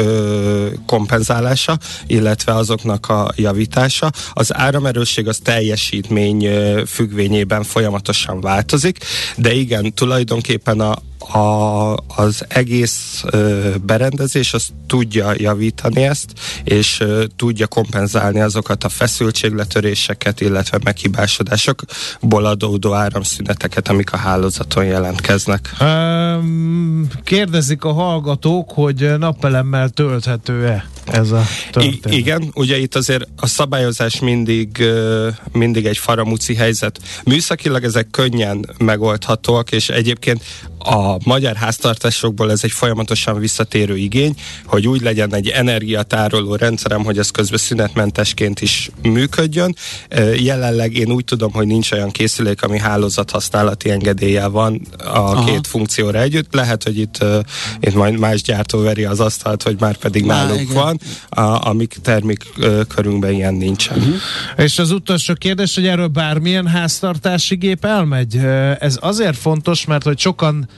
kompenzálása, illetve azoknak a javítása. Az áramerősség az teljesítmény függvényében folyamatosan változik, de igen, tulajdonképpen a, a, az egész ö, berendezés az tudja javítani ezt, és ö, tudja kompenzálni azokat a feszültségletöréseket, illetve meghibásodásokból adódó áramszüneteket, amik a hálózaton jelentkeznek. Um, kérdezik a hallgatók, hogy napelemmel tölthető-e ez a történet? I- igen, ugye itt azért a szabályozás mindig, mindig egy faramúci helyzet. Műszakilag ezek könnyen megoldhatóak, és egyébként a magyar háztartásokból ez egy folyamatosan visszatérő igény, hogy úgy legyen egy energiatároló rendszerem, hogy ez közben szünetmentesként is működjön. Jelenleg én úgy tudom, hogy nincs olyan készülék, ami hálózat használati engedélye van a Aha. két funkcióra együtt. Lehet, hogy itt, itt majd más gyártó veri az asztalt, hogy már pedig náluk van, a, amik termékkörünkben ilyen nincsen. Uh-huh. És az utolsó kérdés, hogy erről bármilyen háztartási gép elmegy? Ez azért fontos, mert hogy sokan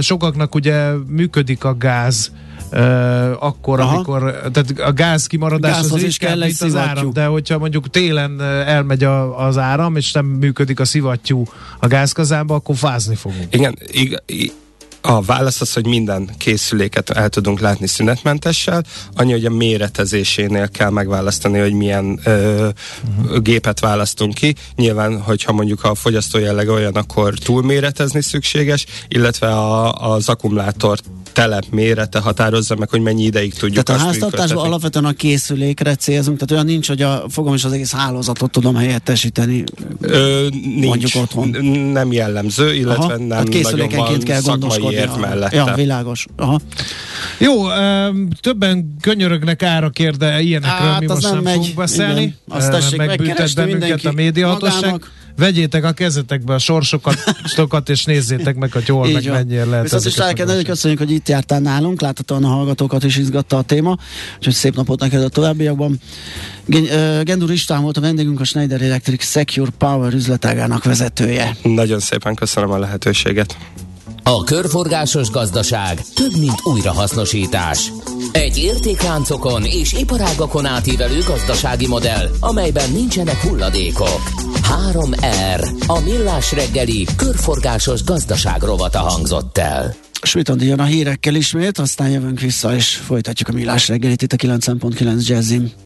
Sokaknak ugye működik a gáz, Uh, akkor, Aha. amikor, tehát a gáz kimaradás Gázhoz az is kell, mint az áram, de hogyha mondjuk télen elmegy a, az áram, és nem működik a szivattyú a gázkazánba, akkor fázni fogunk. Igen, ig- a válasz az, hogy minden készüléket el tudunk látni szünetmentessel, annyi, hogy a méretezésénél kell megválasztani, hogy milyen ö, uh-huh. gépet választunk ki. Nyilván, hogyha mondjuk a fogyasztó jellege olyan, akkor túlméretezni szükséges, illetve a, az akkumulátor telep mérete határozza meg, hogy mennyi ideig tudjuk Tehát a háztartásban alapvetően a készülékre célzunk, tehát olyan nincs, hogy a fogom is az egész hálózatot tudom helyettesíteni. Ö, nincs, mondjuk otthon. nem jellemző, illetve Aha, nem nagyon van kell szakmai ért mellette. Ja, világos. Aha. Jó, többen könyörögnek ára de ilyenekről hát, mi most nem, nem fogunk beszélni. Igen. Azt tessék, megbüntet bennünket a médiahatóság vegyétek a kezetekbe a sorsokat, és nézzétek meg, hogy hol, meg mennyire lehet. Viszont is el kell köszönjük, hogy itt jártál nálunk, láthatóan a hallgatókat is izgatta a téma, úgyhogy szép napot neked a továbbiakban. Gendur István volt a vendégünk, a Schneider Electric Secure Power üzletágának vezetője. Nagyon szépen köszönöm a lehetőséget. A körforgásos gazdaság több, mint újrahasznosítás. Egy értékláncokon és iparágakon átívelő gazdasági modell, amelyben nincsenek hulladékok. 3R. A millás reggeli körforgásos gazdaság rovata hangzott el. Smitandi jön a hírekkel ismét, aztán jövünk vissza, és folytatjuk a millás reggelit itt a 9.9 Jazzin.